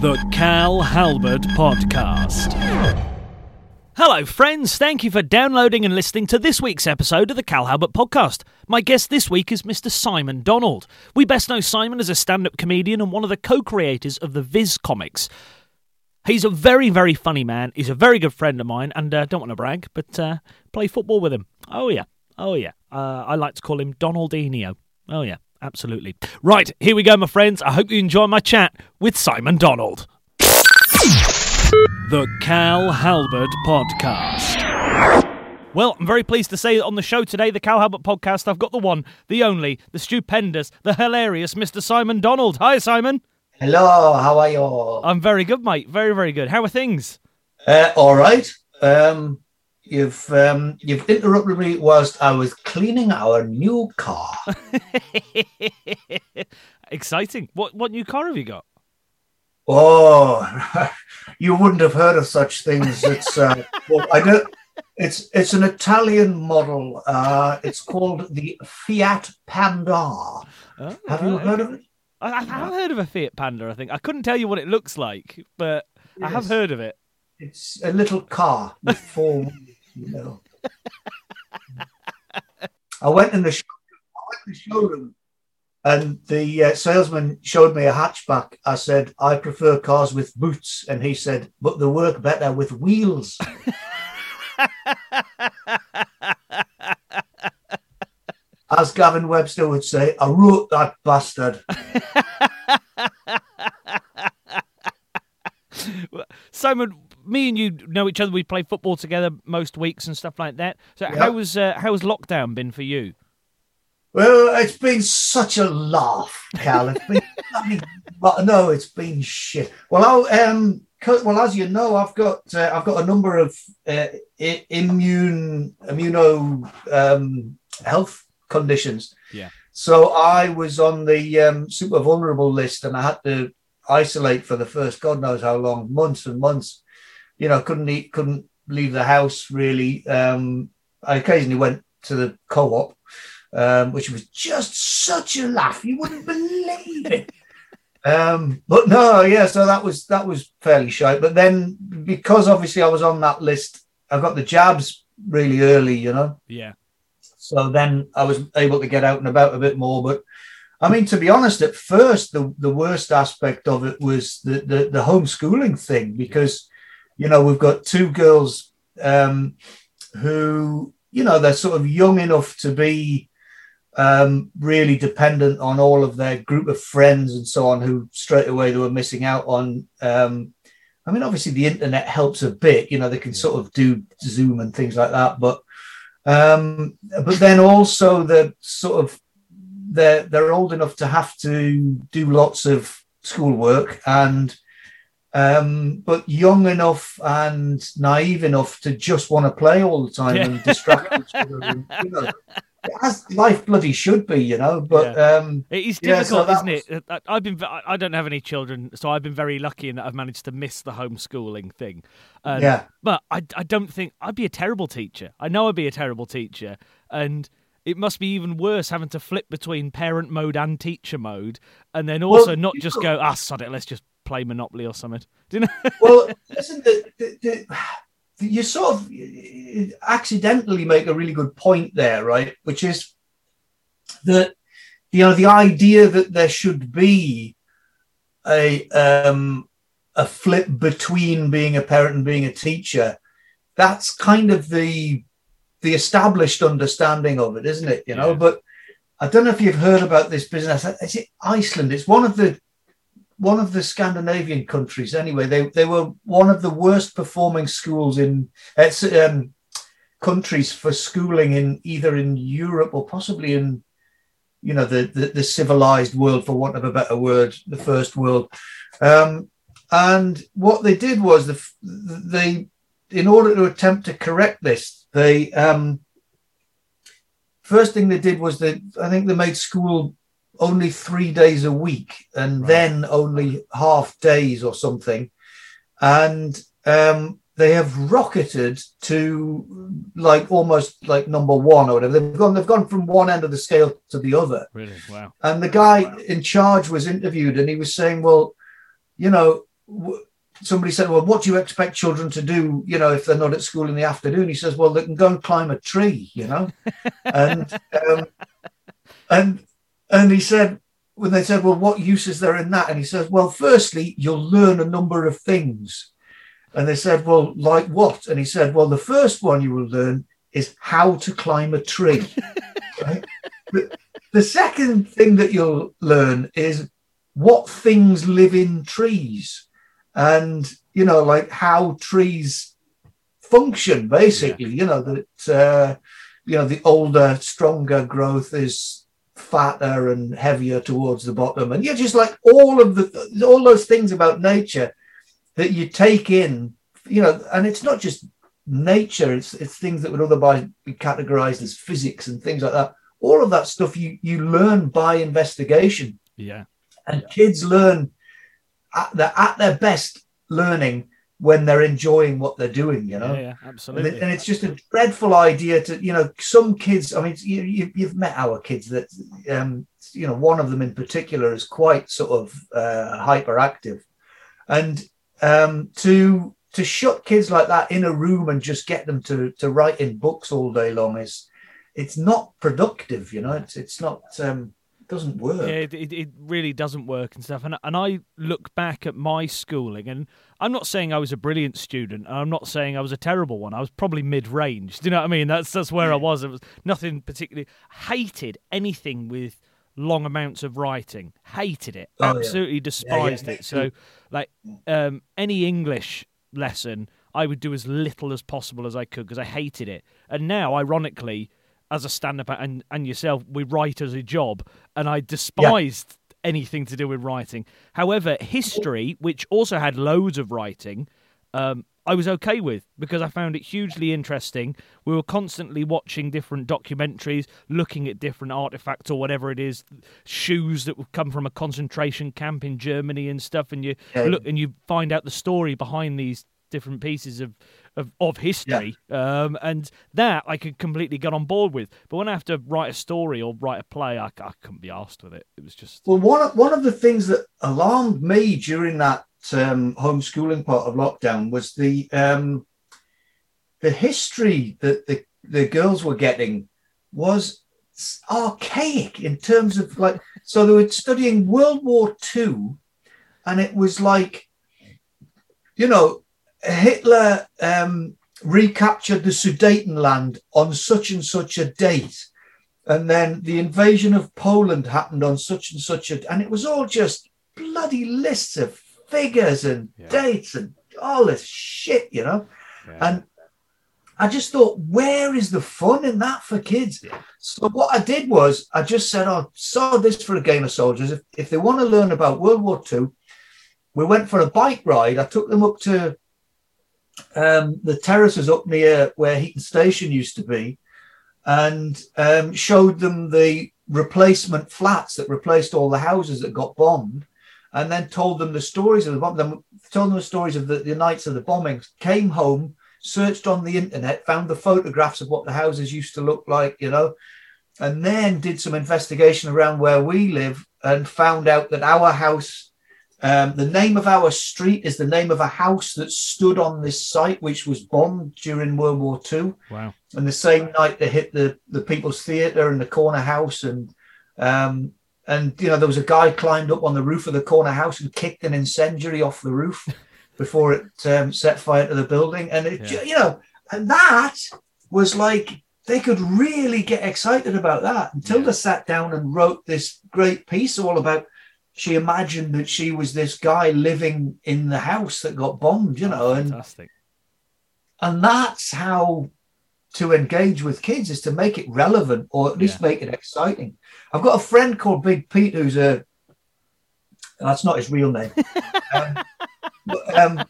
The Cal Halbert Podcast. Hello, friends. Thank you for downloading and listening to this week's episode of the Cal Halbert Podcast. My guest this week is Mr. Simon Donald. We best know Simon as a stand up comedian and one of the co creators of the Viz comics. He's a very, very funny man. He's a very good friend of mine, and uh, don't want to brag, but uh, play football with him. Oh, yeah. Oh, yeah. Uh, I like to call him Donaldinho. Oh, yeah. Absolutely. Right, here we go, my friends. I hope you enjoy my chat with Simon Donald. The Cal Halbert Podcast. Well, I'm very pleased to say that on the show today, the Cal Halbert Podcast, I've got the one, the only, the stupendous, the hilarious Mr. Simon Donald. Hi, Simon. Hello, how are you? I'm very good, mate. Very, very good. How are things? Uh, all right. Um, you've um, you've interrupted me whilst I was cleaning our new car. Exciting. What what new car have you got? Oh, you wouldn't have heard of such things. It's uh, well, I don't. It's it's an Italian model. Uh, it's called the Fiat Panda. Oh, have you heard of it? I, I have heard of a Fiat Panda. I think I couldn't tell you what it looks like, but I have heard of it. It's a little car with four wheels. You know. I went in the show, I went in the showroom, and the uh, salesman showed me a hatchback. I said, "I prefer cars with boots," and he said, "But they work better with wheels." As Gavin Webster would say, I wrote that bastard. Simon, me and you know each other. We play football together most weeks and stuff like that. So how was uh, how has lockdown been for you? Well, it's been such a laugh, Cal. It's been, bloody- but no, it's been shit. Well, I, um, well, as you know, I've got uh, I've got a number of uh, i- immune immuno um, health conditions. Yeah. So I was on the um, super vulnerable list, and I had to isolate for the first God knows how long, months and months. You know, couldn't eat, couldn't leave the house really. Um, I occasionally went to the co-op um, which was just such a laugh. You wouldn't believe it. Um, but no, yeah, so that was that was fairly shy. But then because obviously I was on that list, I got the jabs really early, you know. Yeah, So then I was able to get out and about a bit more. But I mean, to be honest, at first the, the worst aspect of it was the, the the homeschooling thing because you know we've got two girls um, who you know they're sort of young enough to be um, really dependent on all of their group of friends and so on who straight away they were missing out on um, I mean, obviously the internet helps a bit. You know, they can sort of do Zoom and things like that, but um, but then also the sort of they're they're old enough to have to do lots of schoolwork and um, but young enough and naive enough to just want to play all the time Yeah. and distract each other. And, you know, as life bloody should be, you know. But um, it is Yeah, so difficult, isn't it? Uh, I've been I don't have any children, so I've been very lucky in that I've managed to miss the homeschooling thing. And- yeah, But I, I don't think I'd be a terrible teacher. I know I'd be a terrible teacher, and it must be even worse having to flip between parent mode and teacher mode, and then also not just go ah sod it, let's just play Monopoly or something. Do you know? well, listen, the, the, the, you sort of accidentally make a really good point there, right? Which is that you know the idea that there should be a um, a flip between being a parent and being a teacher. That's kind of the the established understanding of it, isn't it? You know, Yeah. but I don't know if you've heard about this business. Is it Iceland? It's one of the one of the Scandinavian countries. Anyway, they they were one of the worst performing schools in um, countries for schooling in either in Europe or possibly in you know the, the the civilized world, for want of a better word, the first world. Um, and what they did was the they, in order to attempt to correct this, they um, first thing they did was they I think they made school only three days a week and Right. then only half days or something. And um, they have rocketed to like almost like number one or whatever. They've gone they've gone from one end of the scale to the other. Really? Wow. And the guy in charge was interviewed and he was saying, Well, you know, w- somebody said, "Well, what do you expect children to do? You know, if they're not at school in the afternoon?" He says, "Well, they can go and climb a tree." You know, and um, and and he said when they said, "Well, what use is there in that?" and he says, "Well, firstly, you'll learn a number of things." And they said, "Well, like what?" And he said, "Well, the first one you will learn is how to climb a tree." right? the, the second thing that you'll learn is what things live in trees and you know like how trees function basically yeah. you know that uh, you know the older stronger growth is fatter and heavier towards the bottom. And you're just like all of the all those things about nature that you take in you know and it's not just nature it's it's things that would otherwise be categorized as physics and things like that. All of that stuff you you learn by investigation. Yeah. And kids learn at their, at their best learning when they're enjoying what they're doing you know? Yeah, yeah absolutely. and, and, it's just a dreadful idea to you know some kids i mean you, you, have met our kids that um you know one of them in particular is quite sort of uh, hyperactive. And um to to shut kids like that in a room and just get them to to write in books all day long is it's not productive you know? It's it's not um doesn't work. Yeah, it, it, really doesn't work and stuff. And and I look back at my schooling, and I'm not saying I was a brilliant student, and I'm not saying I was a terrible one. I was probably mid range. Do you know what I mean? That's that's where I was. It was nothing particularly. Hated anything with long amounts of writing. Hated it. Oh, Absolutely yeah. despised yeah, yeah. it. So, like um, any English lesson, I would do as little as possible as I could because I hated it. And now, ironically as a stand-up and and yourself, we write as a job, and I despised yeah. anything to do with writing. However, history, which also had loads of writing, um, I was okay with because I found it hugely interesting. We were constantly watching different documentaries, looking at different artifacts or whatever it is, shoes that would come from a concentration camp in Germany and stuff, and you look and you find out the story behind these different pieces of of, of history. Yeah. Um, and that I could completely get on board with. But when I have to write a story or write a play, I, I couldn't be asked with it. It was just. Well, one of, one of the things that alarmed me during that um, homeschooling part of lockdown was the um, the history that the, the girls were getting was archaic in terms of like so they were studying World War II and it was like you know Hitler um, recaptured the Sudetenland on such and such a date. And then the invasion of Poland happened on such and such a, and it was all just bloody lists of figures and yeah. dates and all this shit, you know. Yeah. And I just thought, where is the fun in that for kids? Yeah. So what I did was I just said, I oh, saw this for a game of soldiers. If, if they want to learn about World War II, we went for a bike ride. I took them up to um, the terraces up near where Heaton Station used to be and um, showed them the replacement flats that replaced all the houses that got bombed and then told them the stories of the bomb then told them the stories of the, the nights of the bombings came home searched on the internet found the photographs of what the houses used to look like you know and then did some investigation around where we live and found out that our house um, the name of our street is the name of a house that stood on this site, which was bombed during World War II. Wow. And the same night they hit the, the People's Theatre and the corner house. And, um, and, you know, there was a guy climbed up on the roof of the corner house and kicked an incendiary off the roof before it um, set fire to the building. And, it, yeah. you know, and that was like, they could really get excited about that until yeah. they sat down and wrote this great piece all about she imagined that she was this guy living in the house that got bombed, you know, and Fantastic. and that's how to engage with kids is to make it relevant or at least yeah. make it exciting. I've got a friend called Big Pete who's a that's not his real name. um, but, um,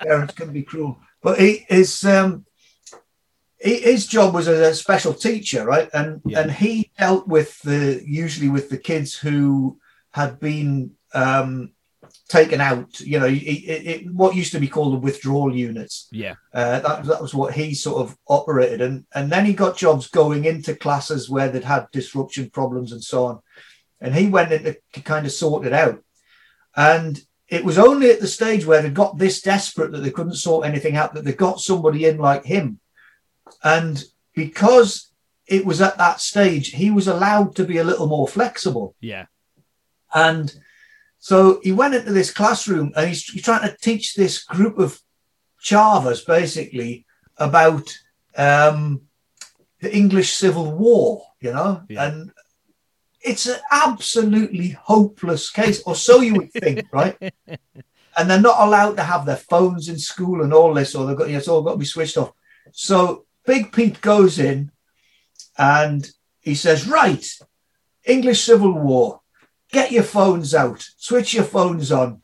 parents can be cruel, but he is um, he, his job was as a special teacher, right? And yeah. and he dealt with the usually with the kids who had been um, taken out. You know, it, it, what used to be called the withdrawal units. Yeah, uh, that that was what he sort of operated, and and then he got jobs going into classes where they'd had disruption problems and so on, and he went in to, to kind of sort it out, and it was only at the stage where they got this desperate that they couldn't sort anything out that they got somebody in like him. And because it was at that stage, he was allowed to be a little more flexible. Yeah. And so he went into this classroom and he's, he's trying to teach this group of chavas basically about um, the English Civil War, you know, Yeah. and it's an absolutely hopeless case, or so you would think, right? And they're not allowed to have their phones in school and all this, or they've got it's all got to be switched off. So Big Pete goes in and he says, Right, English Civil War, get your phones out, switch your phones on,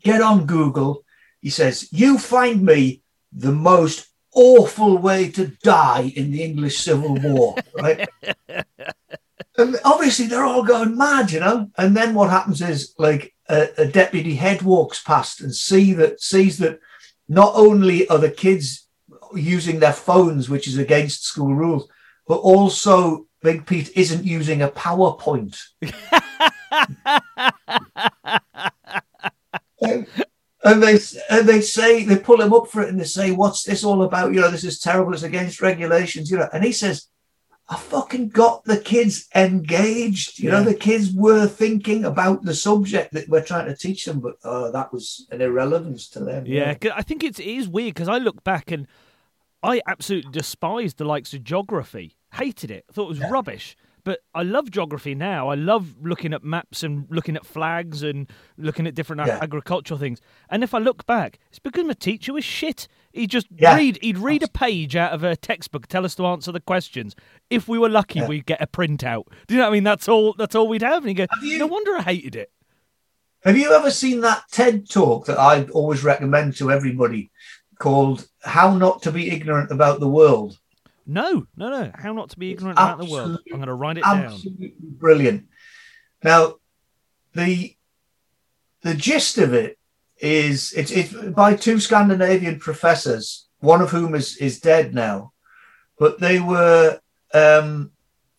get on Google. He says, You find me the most awful way to die in the English Civil War, right? and obviously they're all going mad, you know. And then what happens is like a, a deputy head walks past and see that sees that not only are the kids using their phones, which is against school rules, but also Big Pete isn't using a PowerPoint. and, and they and they say they pull him up for it and they say, "What's this all about? You know, this is terrible. It's against regulations." You know, and he says, "I fucking got the kids engaged. You know, the kids were thinking about the subject that we're trying to teach them, but uh, that was an irrelevance to them." Yeah, I think it's, it is weird because I look back and I absolutely despised the likes of geography. Hated it. Thought it was rubbish. But I love geography now. I love looking at maps and looking at flags and looking at different Yeah. agricultural things. And if I look back, it's because my teacher was shit. He'd just Yeah. read. He'd read a page out of a textbook, tell us to answer the questions. If we were lucky, Yeah. we'd get a printout. Do you know what I mean? That's all. That's all we'd have. And you go, you- no wonder I hated it. Have you ever seen that TED talk that I always recommend to everybody called How Not to Be Ignorant About the World? No, no, no. How not to be ignorant about the world. I'm going to write it down. Absolutely brilliant. Now, the the gist of it is it's, it's by two Scandinavian professors, one of whom is, is dead now, but they were um,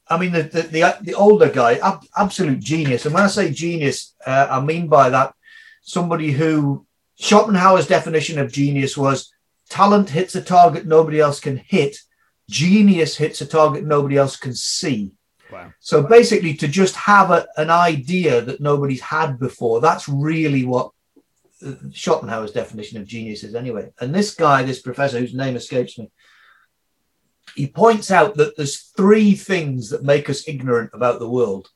I mean, the the, the, the older guy, ab- absolute genius. And when I say genius, uh, I mean by that somebody who Schopenhauer's definition of genius was talent hits a target nobody else can hit, genius hits a target nobody else can see. Wow. So basically, to just have a, an idea that nobody's had before, that's really what uh, Schopenhauer's definition of genius is, anyway. And this guy, this professor whose name escapes me, he points out that there's three things that make us ignorant about the world.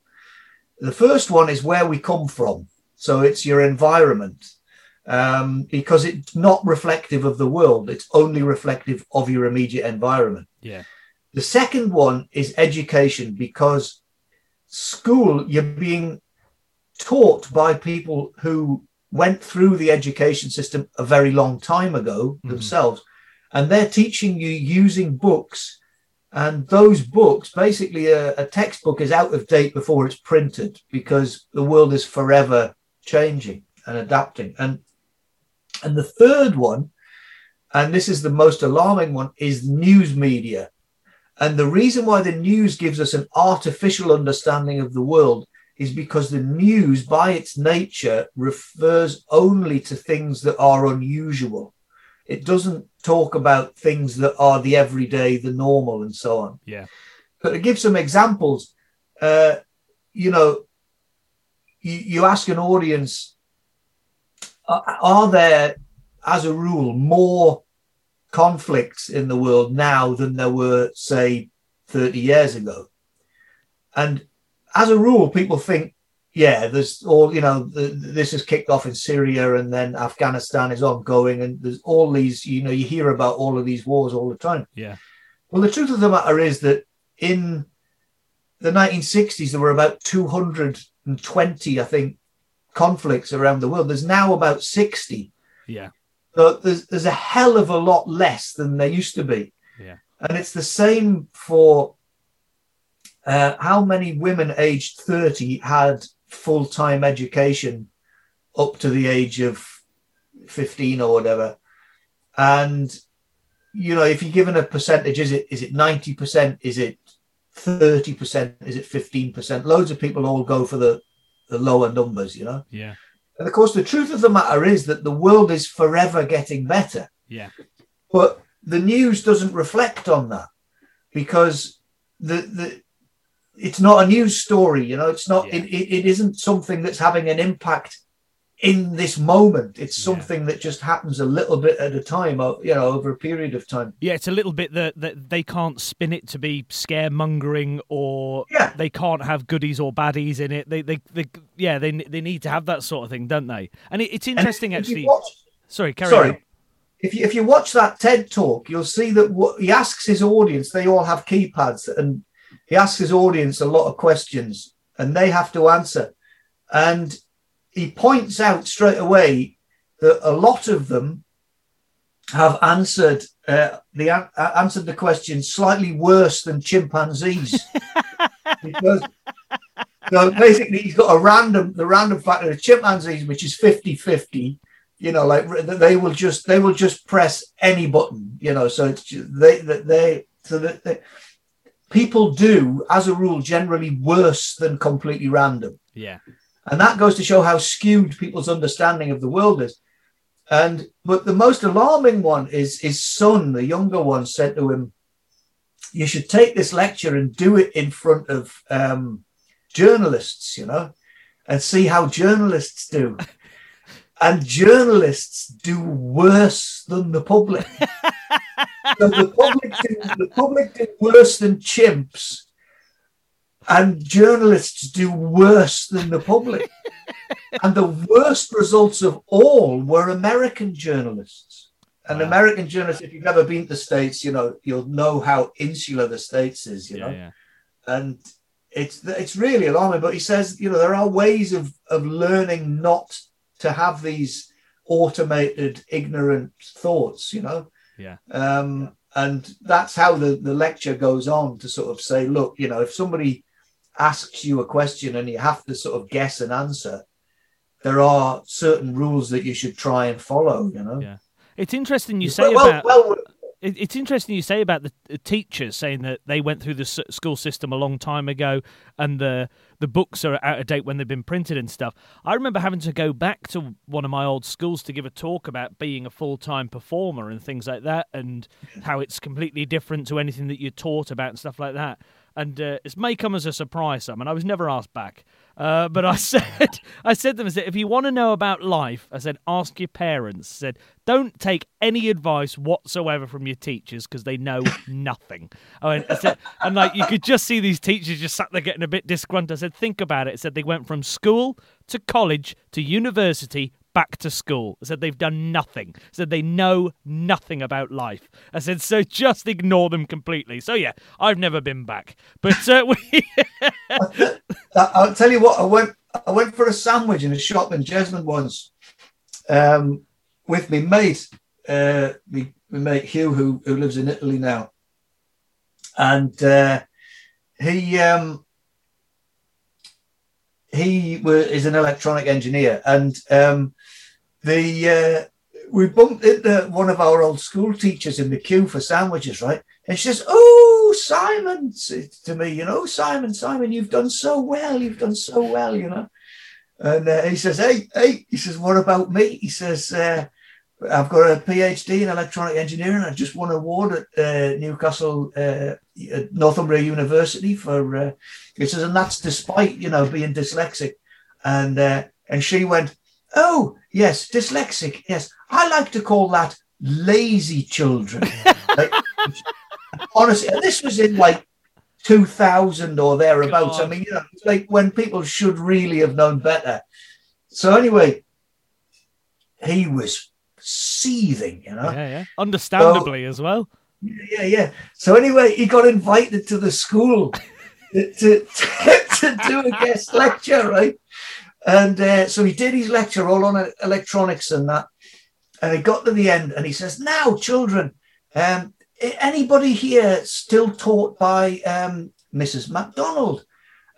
The first one is where we come from. So it's your environment, um, because it's not reflective of the world, it's only reflective of your immediate environment. Yeah. The second one is education because school, you're being taught by people who went through the education system a very long time ago Mhm. themselves, and they're teaching you using books. And those books, basically, a, a textbook is out of date before it's printed because the world is forever changing and adapting. And and the third one, and this is the most alarming one, is news media. And the reason why the news gives us an artificial understanding of the world is because the news, by its nature, refers only to things that are unusual. It doesn't talk about things that are the everyday, the normal, and so on. Yeah. But to give some examples, uh, you know, you, you ask an audience, are, are there, as a rule, more conflicts in the world now than there were, say, 30 years ago? And as a rule, people think, yeah, there's all, you know, the, this has kicked off in Syria and then Afghanistan is ongoing. And there's all these, you know, you hear about all of these wars all the time. Yeah. Well, the truth of the matter is that in the 1960s, there were about 220, I think, conflicts around the world. There's now about 60. Yeah. So there's, there's a hell of a lot less than there used to be. Yeah. And it's the same for uh, how many women aged 30 had full time education up to the age of 15 or whatever. And, you know, if you're given a percentage, is it is it 90%? Is it 30%? Is it 15%? Loads of people all go for the, the lower numbers, you know? Yeah. And of course, the truth of the matter is that the world is forever getting better. Yeah. But the news doesn't reflect on that because the the it's not a news story. You know, it's not. Yeah. It, it, it isn't something that's having an impact in this moment. It's Yeah. something that just happens a little bit at a time. You know, over a period of time. Yeah, it's a little bit that, that they can't spin it to be scaremongering or Yeah. they can't have goodies or baddies in it. They, they, they yeah, they they need to have that sort of thing, don't they? And it, it's And interesting, you actually. watch- Sorry, carry sorry. on. If you, if you watch that TED talk, you'll see that what he asks his audience, they all have keypads, and he asks his audience a lot of questions, and they have to answer. And he points out straight away that a lot of them have answered uh, the uh, answered the question slightly worse than chimpanzees. Because so basically he's got a random the random factor of chimpanzees which is 50 50 you know like they will just they will just press any button you know so it's ju- they that they so that they, people do as a rule generally worse than completely random. Yeah, and that goes to show how skewed people's understanding of the world is. And but the most alarming one is his son, the younger one, said to him, "You should take this lecture and do it in front of um, journalists, you know, and see how journalists do." and journalists do worse than the public. so the public do, the public do worse than chimps and journalists do worse than the public. and the worst results of all were American journalists. And Wow. American journalists, if you've ever been to the States, you know, you'll know how insular the States is, you yeah, know. yeah. And it's it's really alarming. But he says, you know, there are ways of of learning not to have these automated, ignorant thoughts, you know. Yeah. Um, and that's how the, the lecture goes on to sort of say, look, you know, if somebody asks you a question and you have to sort of guess an answer, there are certain rules that you should try and follow, you know. Yeah. It's interesting you say well, about well, it, it's interesting you say about the, the teachers saying that they went through the school system a long time ago and the the books are out of date when they've been printed and stuff. I remember having to go back to one of my old schools to give a talk about being a full time performer and things like that, and how it's completely different to anything that you're taught about and stuff like that. And uh, it may come as a surprise, some, and I was never asked back. Uh, but I said, I said to them, I said, if you want to know about life, I said, ask your parents. I said, don't take any advice whatsoever from your teachers because they know nothing. I went, I said, and like you could just see these teachers just sat there getting a bit disgruntled. I said, think about it. I said they went from school to college to university back to school. I said they've done nothing. I said they know nothing about life. I said so just ignore them completely. So yeah, I've never been back, but uh, we. I'll tell you what. I went. I went for a sandwich in a shop in Jesmond once, um, with my mate, uh, me, my mate Hugh, who who lives in Italy now, and uh, he um, he is an electronic engineer, and um, the uh, we bumped into one of our old school teachers in the queue for sandwiches, right? And she says, "Oh, Simon," to me, you know, Simon, Simon, you've done so well. You've done so well, you know. And uh, he says, "Hey, hey," he says, "What about me?" He says, uh, "I've got a PhD in electronic engineering. I just won an award at uh, Newcastle, uh, at Northumbria University for." Uh, he says, "And that's despite you know being dyslexic." And uh, and she went, "Oh, yes, dyslexic. Yes, I like to call that lazy children." Like, honestly, and this was in like 2000 or thereabouts. I mean, you know, like when people should really have known better. So anyway, he was seething, you know. yeah, yeah. Understandably as well. Yeah, yeah. So anyway, he got invited to the school to, to, to do a guest lecture, right? And uh, so he did his lecture all on electronics and that. And he got to the end and he says, Now, children, um, anybody here still taught by um, Mrs. MacDonald?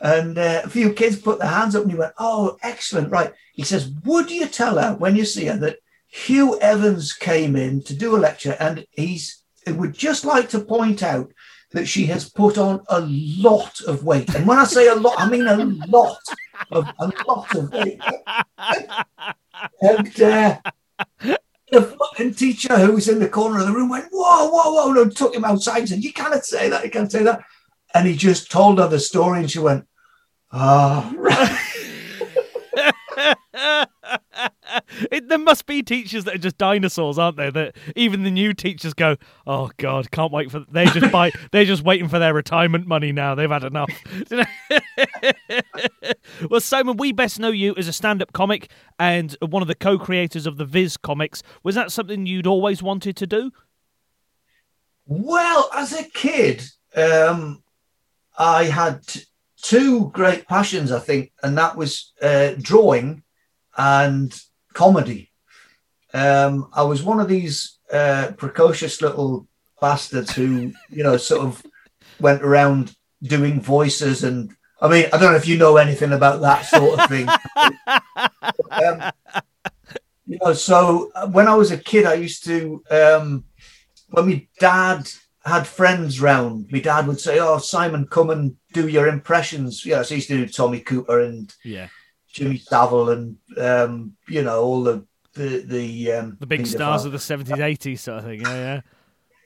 And uh, a few kids put their hands up and he went, Oh, excellent. Right. He says, Would you tell her when you see her that Hugh Evans came in to do a lecture and he's would just like to point out that she has put on a lot of weight. And when I say a lot, I mean a lot of a lot of weight. and uh, the fucking teacher who was in the corner of the room went, whoa, whoa, whoa, and took him outside and said, you cannot say that, you can't say that. And he just told her the story and she went, oh, right. it, there must be teachers that are just dinosaurs, aren't there? That even the new teachers go, "Oh God, can't wait for." They just buy. they're just waiting for their retirement money now. They've had enough. well, Simon, we best know you as a stand-up comic and one of the co-creators of the Viz comics. Was that something you'd always wanted to do? Well, as a kid, um, I had two great passions, I think, and that was uh, drawing and comedy. Um, I was one of these uh, precocious little bastards who, you know, sort of went around doing voices and I mean, I don't know if you know anything about that sort of thing. um, you know, so uh, when I was a kid, I used to, um, when my dad had friends round, my dad would say, "Oh, Simon, come and do your impressions." Yeah, so he used to do Tommy Cooper and yeah, Jimmy Savile and um, you know all the the the um, the big stars of the seventies, eighties sort of thing. Yeah,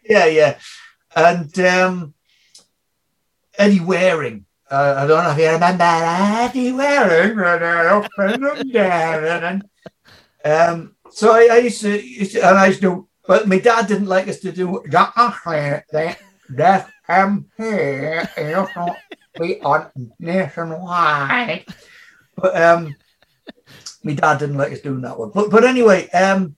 yeah, yeah, yeah. And um, Eddie Waring. Uh, I don't know if you remember Eddie Waring. um, so I, I used, to, used to, and I used to, but my dad didn't like us to do that. Death am here. We on nationwide. But um, my dad didn't like us doing that one. But but anyway, um,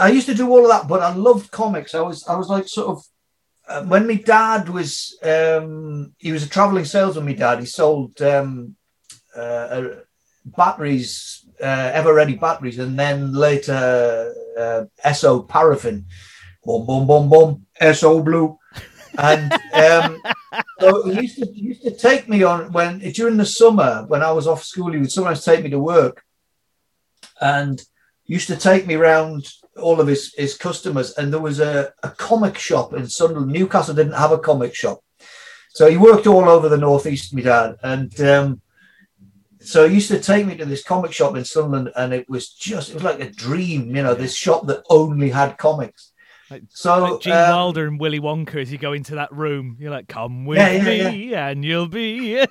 I used to do all of that, but I loved comics. I was I was like sort of uh, when my dad was um, he was a traveling salesman. My dad he sold um, uh, uh, batteries, uh, ever ready batteries, and then later uh, Esso paraffin. Boom, boom, boom, boom. Esso Blue and um, so he used to he used to take me on when during the summer when I was off school. He would sometimes take me to work, and used to take me around all of his his customers. And there was a, a comic shop in Sunderland. Newcastle didn't have a comic shop, so he worked all over the northeast. My dad and. Um, so he used to take me to this comic shop in Sunderland, and it was just it was like a dream, you know, this shop that only had comics. Like, so like Gene um, Wilder and Willy Wonka, as you go into that room, you're like, "Come with yeah, yeah, me, yeah. and you'll be."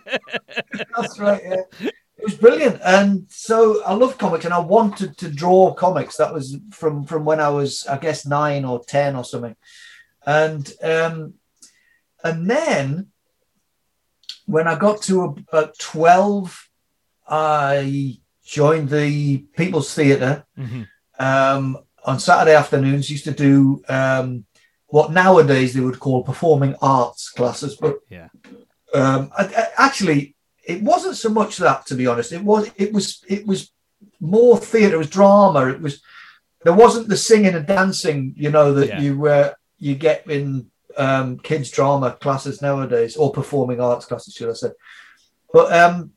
That's right. Yeah. It was brilliant, and so I love comics, and I wanted to draw comics. That was from from when I was, I guess, nine or ten or something, and um, and then when I got to about twelve, I joined the People's Theatre. Mm-hmm. Um, on Saturday afternoons used to do um, what nowadays they would call performing arts classes. But yeah, um, I, I, actually, it wasn't so much that, to be honest. It was it was it was more theatre. It was drama. It was there wasn't the singing and dancing, you know, that yeah. you uh, you get in um, kids drama classes nowadays, or performing arts classes, should I say? But um,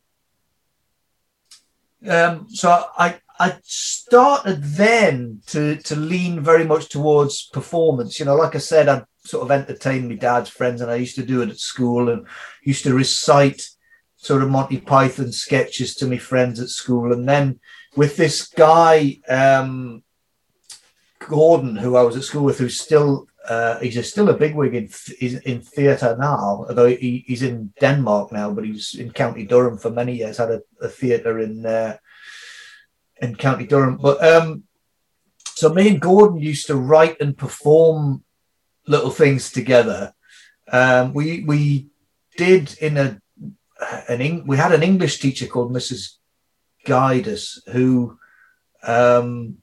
um, so I I started then to to lean very much towards performance. You know, like I said, I'd sort of entertained my dad's friends, and I used to do it at school, and used to recite sort of Monty Python sketches to my friends at school. And then with this guy, um, Gordon, who I was at school with, who's still uh, he's a, still a bigwig in in, in theatre now, although he, he's in Denmark now, but he was in County Durham for many years. Had a, a theatre in. Uh, in County Durham. But um, so me and Gordon used to write and perform little things together. Um, we we did in a an we had an English teacher called Mrs. Guidus who um,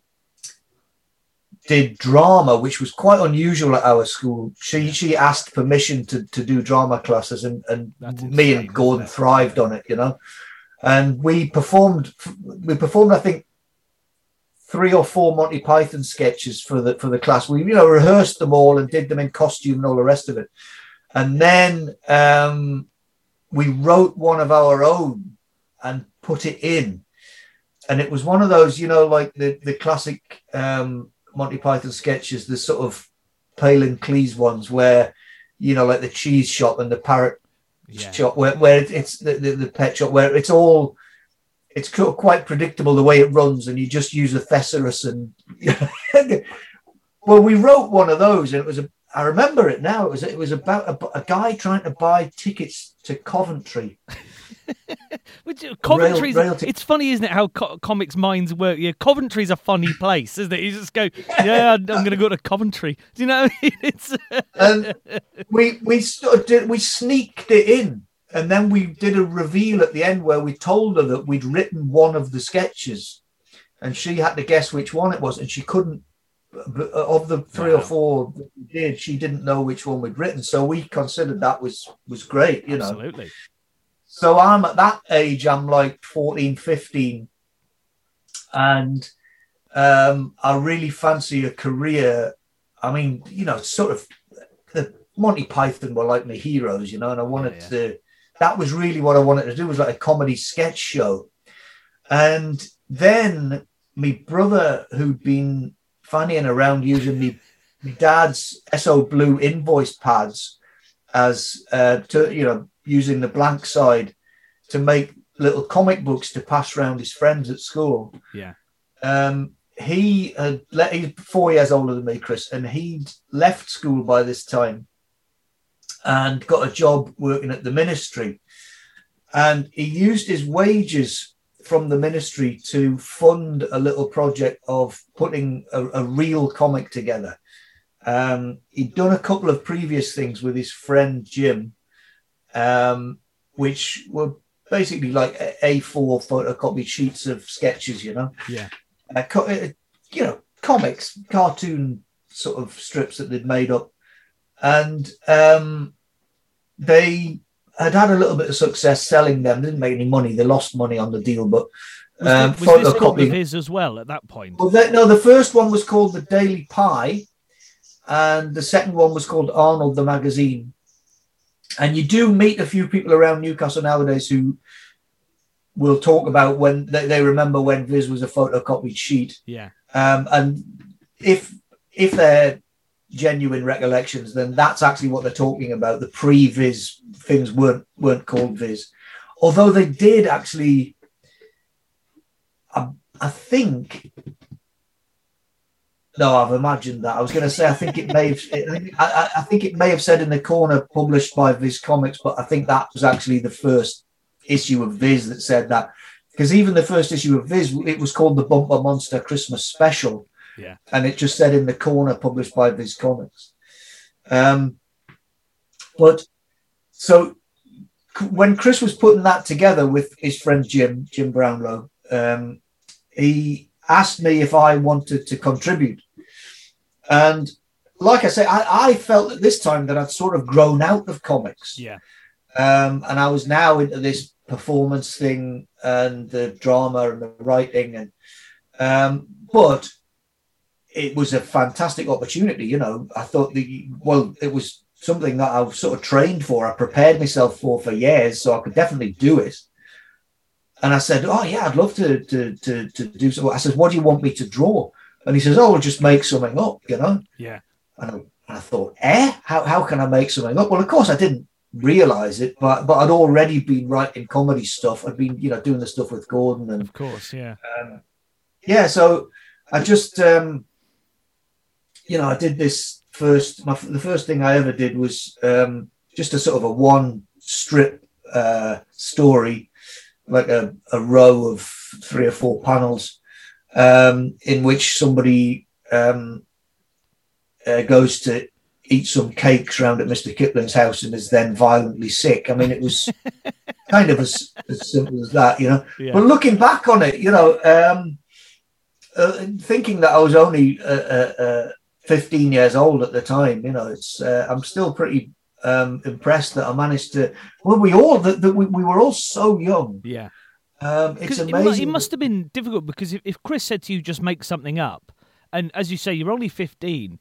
did drama, which was quite unusual at our school. She she asked permission to, to do drama classes, and, and me and Gordon thrived on it, you know and we performed we performed i think three or four monty python sketches for the for the class. We you know rehearsed them all and did them in costume and all the rest of it. And then um, we wrote one of our own and put it in. And it was one of those you know like the the classic um, monty python sketches the sort of Palin Cleese ones where you know like the cheese shop and the parrot yeah. shop where, where it's the, the, the, pet shop where it's all it's quite predictable the way it runs, and you just use a thesaurus. And well, we wrote one of those, and it was a. I remember it now. It was it was about a, a guy trying to buy tickets to Coventry. Which Coventry's rail, rail t- it's funny, isn't it? How co- comics minds work. Yeah, Coventry's a funny place, isn't it? You just go, yeah, I'm going to go to Coventry. Do you know? I mean? It's and we we sort of did, we sneaked it in and then we did a reveal at the end where we told her that we'd written one of the sketches and she had to guess which one it was and she couldn't uh, of the three wow. or four that we did she didn't know which one we'd written so we considered that was was great you know absolutely so i'm at that age i'm like 14 15 and um i really fancy a career i mean you know sort of the monty python were like my heroes you know and i wanted yeah, yeah. to that was really what I wanted to do was like a comedy sketch show. And then my brother, who'd been fannying around using me, my dad's Esso Blue invoice pads as uh, to you know using the blank side to make little comic books to pass around his friends at school. Yeah. Um, he had let he's four years older than me, Chris, and he'd left school by this time and got a job working at the ministry. And he used his wages from the ministry to fund a little project of putting a, a real comic together. Um, he'd done a couple of previous things with his friend Jim, um, which were basically like A4 photocopied sheets of sketches, you know. Yeah. Uh, co- uh, you know, comics, cartoon sort of strips that they'd made up and um, they had had a little bit of success selling them. Didn't make any money. They lost money on the deal, but um, was, the, was this of his as well at that point? Well, they, no, the first one was called the Daily Pie, and the second one was called Arnold the Magazine. And you do meet a few people around Newcastle nowadays who will talk about when they, they remember when Viz was a photocopied sheet. Yeah. Um, and if if they're genuine recollections, then that's actually what they're talking about. The pre-Viz things weren't weren't called Viz, although they did actually. I, I think. No, I've imagined that. I was going to say I think it may have. I, I think it may have said in the corner published by Viz Comics, but I think that was actually the first issue of Viz that said that. Because even the first issue of Viz, it was called the Bumper Monster Christmas Special, yeah. And it just said in the corner, published by Viz Comics. Um, but so when Chris was putting that together with his friend Jim, Jim Brownlow, um, he asked me if I wanted to contribute. And like I say, I, I, felt at this time that I'd sort of grown out of comics. Yeah. Um, and I was now into this performance thing and the drama and the writing and um, but it was a fantastic opportunity. You know, I thought the well, it was something that I've sort of trained for. I prepared myself for for years, so I could definitely do it. And I said, "Oh yeah, I'd love to to to, to do so." I said, "What do you want me to draw?" And he says, "Oh, we'll just make something up," you know. Yeah. And I, and I thought, "Eh, how how can I make something up?" Well, of course, I didn't realize it, but but I'd already been writing comedy stuff. I'd been you know doing the stuff with Gordon and of course, yeah, um, yeah. So I just um, you know, I did this first. My, the first thing I ever did was um, just a sort of a one strip uh, story, like a, a row of three or four panels, um, in which somebody um, uh, goes to eat some cakes round at Mr. Kipling's house and is then violently sick. I mean, it was kind of as, as simple as that, you know. Yeah. But looking back on it, you know, um, uh, thinking that I was only a, 15 years old at the time. You know, it's uh, I'm still pretty um, impressed that I managed to. Well, we all that, that we, we were all so young. Yeah, um, it's amazing. It, must have been difficult because if, if Chris said to you, "Just make something up," and as you say, you're only 15.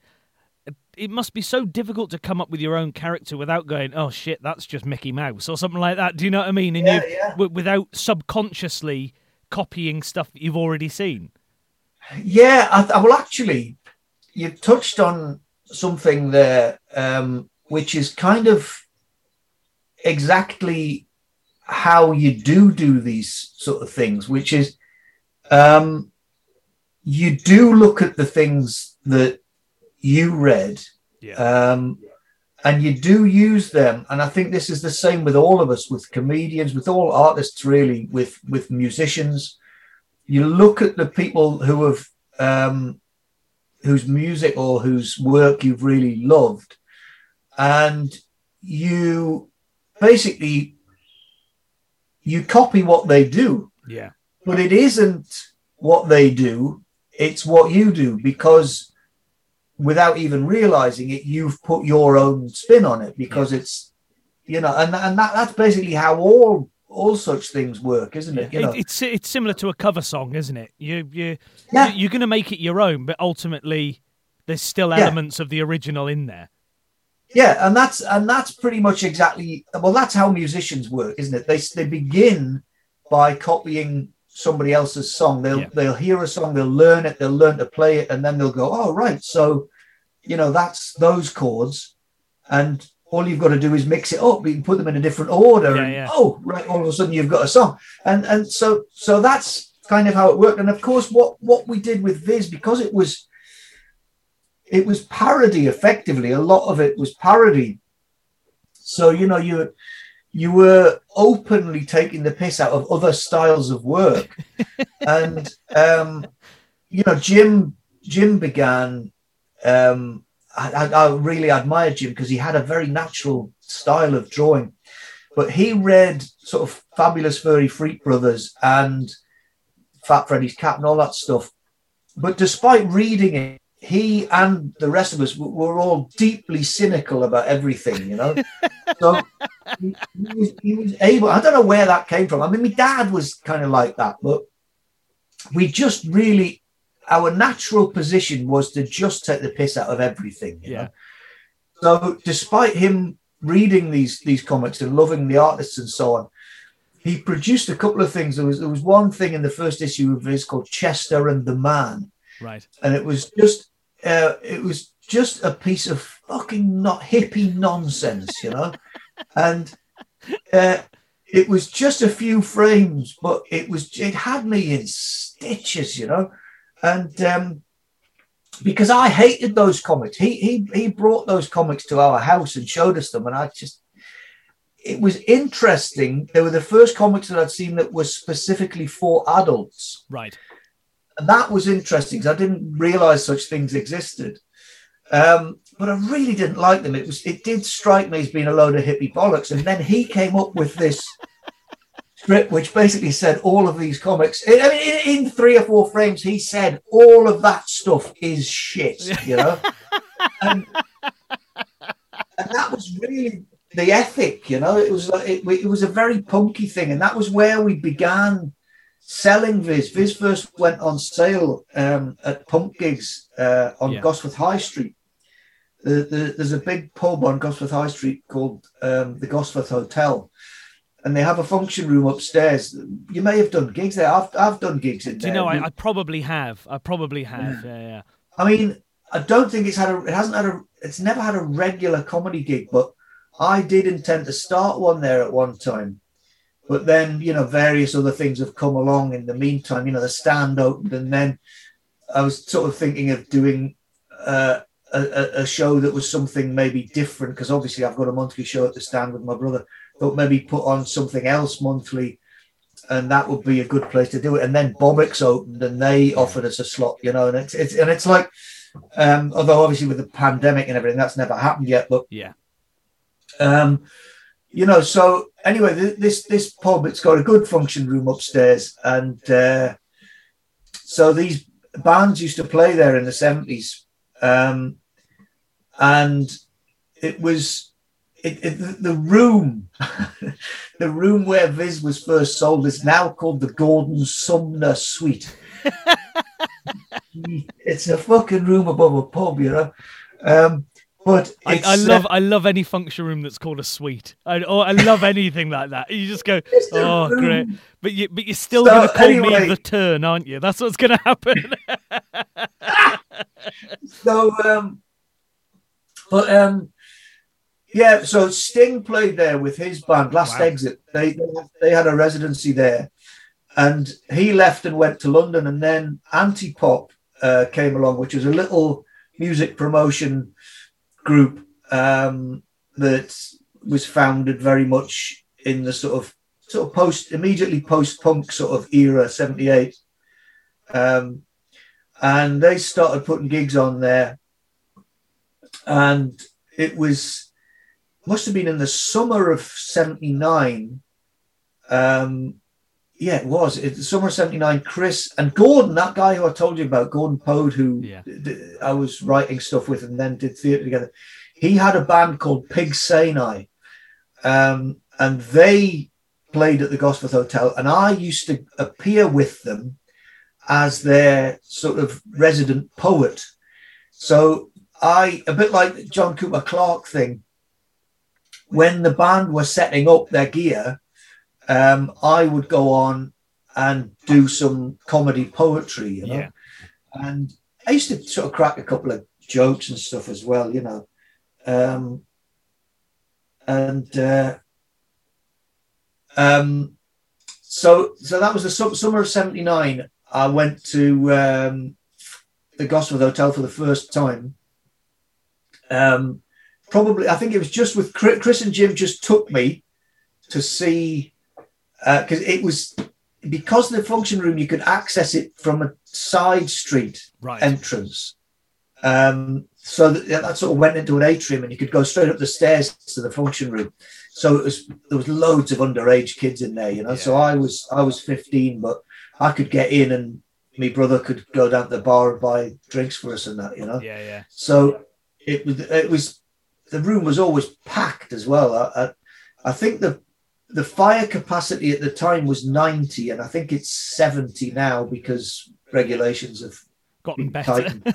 It must be so difficult to come up with your own character without going, "Oh shit, that's just Mickey Mouse" or something like that. Do you know what I mean? And yeah, yeah. W- without subconsciously copying stuff that you've already seen. Yeah, I, I will actually you touched on something there, um, which is kind of exactly how you do do these sort of things, which is um, you do look at the things that you read, Yeah. um, and you do use them. And I think this is the same with all of us, with comedians, with all artists, really, with with musicians. You look at the people who have um, whose music or whose work you've really loved, and you basically you copy what they do Yeah. but it isn't what they do it's what you do because without even realizing it you've put your own spin on it because it's you know and and that, that's basically how all all such things work isn't it you know it's it's similar to a cover song, isn't it? You you Yeah. you're going to make it your own, but ultimately there's still Yeah. elements of the original in there. Yeah and that's and that's pretty much exactly well that's how musicians work isn't it they they begin by copying somebody else's song they'll Yeah. they'll hear a song they'll learn it they'll learn to play it and then they'll go oh right so you know that's those chords and all you've got to do is mix it up you can put them in a different order Yeah, and yeah. oh right all of a sudden you've got a song and and so so that's kind of how it worked and of course what what we did with viz because it was it was parody effectively. A lot of it was parody. So you know you you were openly taking the piss out of other styles of work. And um you know jim jim began um i, I- I really admired jim because he had a very natural style of drawing. But he read sort of fabulous furry freak brothers and fat freddy's cat and all that stuff. But despite reading it he and the rest of us were all deeply cynical about everything you know? So he, he was, he was able i don't know where that came from. I mean my dad was kind of like that but we just really our natural position was to just take the piss out of everything you Yeah. know so despite him reading these these comics and loving the artists and so on he produced a couple of things. There was there was one thing in the first issue of his called chester and the man. Right. and it was just uh, it was just a piece of fucking not hippie nonsense, you know, and uh, it was just a few frames, but it was it had me in stitches, you know, and um, because I hated those comics, he he he brought those comics to our house and showed us them, and I just. It was interesting. They were the first comics that I'd seen that was specifically for adults Right. And that was interesting because I didn't realize such things existed. Um, but I really didn't like them. It was it did strike me as being a load of hippie bollocks. And then he came up with this strip which basically said all of these comics. I mean, in, in three or four frames, he said all of that stuff is shit. You know, and, and that was really the ethic. You know, it was like it, it was a very punky thing, and that was where we began selling Viz. Viz first went on sale um, at pump gigs uh, on Yeah. Gosforth High Street. The, the, there's a big pub on Gosforth High Street called um, the Gosforth Hotel, and they have a function room upstairs. You may have done gigs there. I've, I've done gigs in Do you know? I, I probably have. I probably have. Yeah. Yeah. I mean, I don't think it's had a, it hasn't had a, it's never had a regular comedy gig, but I did intend to start one there at one time. But then, you know, various other things have come along in the meantime. You know, the stand opened, and then I was sort of thinking of doing uh, a, a- show that was something maybe different because obviously I've got a monthly show at the stand with my brother. But maybe put on something else monthly, and that would be a good place to do it. And then Bobbix opened, and they offered us a slot, you know, and it's it's and it's like, um, although obviously with the pandemic and everything, that's never happened yet, but Yeah. um, you know, so anyway, this this pub it's got a good function room upstairs, and uh, so these bands used to play there in the seventies, um, and it was it, it, the room, the room where Viz was first sold is now called the Gordon Sumner Suite. it's a fucking room above a pub, you know. Um, but I, I love I love any function room that's called a suite. I or I love anything like that. You just go, oh room. great, but you but you're still So, going to call me anyway- the turn, aren't you? That's what's going to happen. so um but um Yeah, so Sting played there with his band, Last Wow. Exit. They they had a residency there, and he left and went to London, and then Anti Pop uh, came along, which was a little music promotion group um, that was founded very much in the sort of sort of post immediately post punk sort of era, seventy eight, um, and they started putting gigs on there, and it was must have been in the summer of 79 um yeah it was. It, summer of 79 chris and gordon that guy who i told you about gordon Pode, who Yeah. d- d- i was writing stuff with and then did theatre together. He had a band called pig Sinai, um and they played at the gosforth hotel and i used to appear with them as their sort of resident poet. So i a bit like john cooper clarke thing when the band were setting up their gear, um, I would go on and do some comedy poetry, you know. Yeah. And I used to sort of crack a couple of jokes and stuff as well, you know. Um, and uh, um, so, so that was the sum- summer of '79. I went to um, the Gosforth Hotel for the first time. Um, probably I think it was just with Chri- Chris and Jim just took me to see because it was because the function room you could access it from a side street Right. entrance. Um, so that, that sort of went into an atrium, and you could go straight up the stairs to the function room. So it was there was loads of underage kids in there, you know. So I was I was 15, but I could get in, and my brother could go down to the bar and buy drinks for us and that, you know. yeah, yeah. So it was it was the room was always packed as well. I, I, I think the the fire capacity at the time was 90, and I think it's 70 now because regulations have Gotten better. tightened.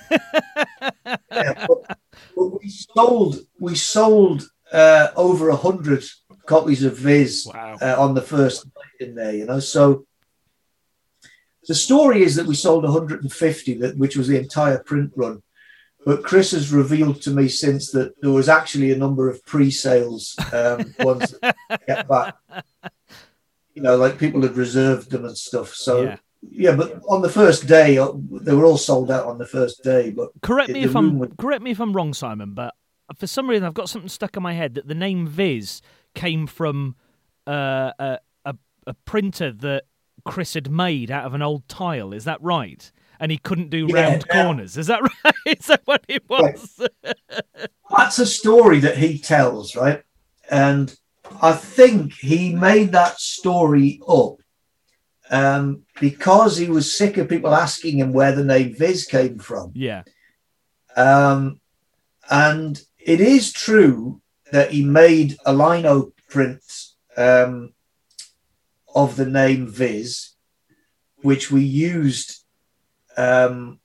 Yeah, but, but we sold we sold uh, over a hundred copies of Viz Wow. uh, on the first night in there, you know. So the story is that we sold 150, that which was the entire print run. But Chris has revealed to me since that there was actually a number of pre-sales um, ones that get back. You know, like people had reserved them and stuff. So Yeah. yeah, but on the first day, uh, they were all sold out on the first day. But Correct me if I'm was- correct me if I'm wrong, Simon, but for some reason I've got something stuck in my head that the name Viz came from uh, a, a a printer that Chris had made out of an old tile. Is that right? And he couldn't do Yeah, round yeah. corners. Is that right? Is that what it was? that's a story that he tells, right? And I think he made that story up um, because he was sick of people asking him where the name Viz came from. yeah. Um, and it is true that he made a lino print um, of the name Viz, which we used um,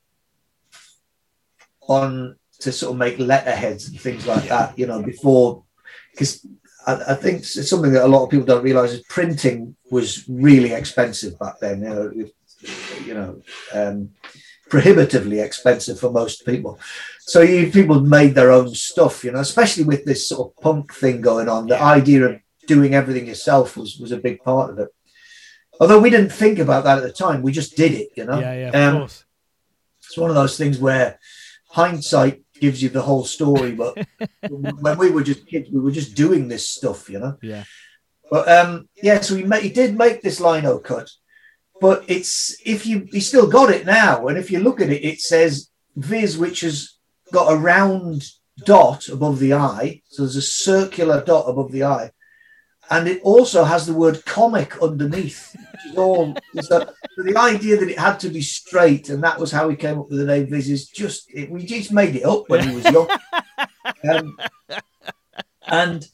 on to sort of make letterheads and things like that, you know, before because I, I think it's something that a lot of people don't realize is printing was really expensive back then. You know, you know, um, prohibitively expensive for most people. So you people made their own stuff, you know, especially with this sort of punk thing going on. The idea of doing everything yourself was was a big part of it. Although we didn't think about that at the time, we just did it, you know. Yeah, yeah, of Um, course. it's one of those things where hindsight gives you the whole story, but when we were just kids, we were just doing this stuff, you know. Yeah. But um, yeah, so he, ma- he did make this lino cut, but it's if you he still got it now, and if you look at it, it says Viz, which has got a round dot above the eye, so there's a circular dot above the eye, and it also has the word comic underneath, which is all. so, so the idea that it had to be straight, and that was how he came up with the name Viz, is just it, we just made it up when he was young. um, and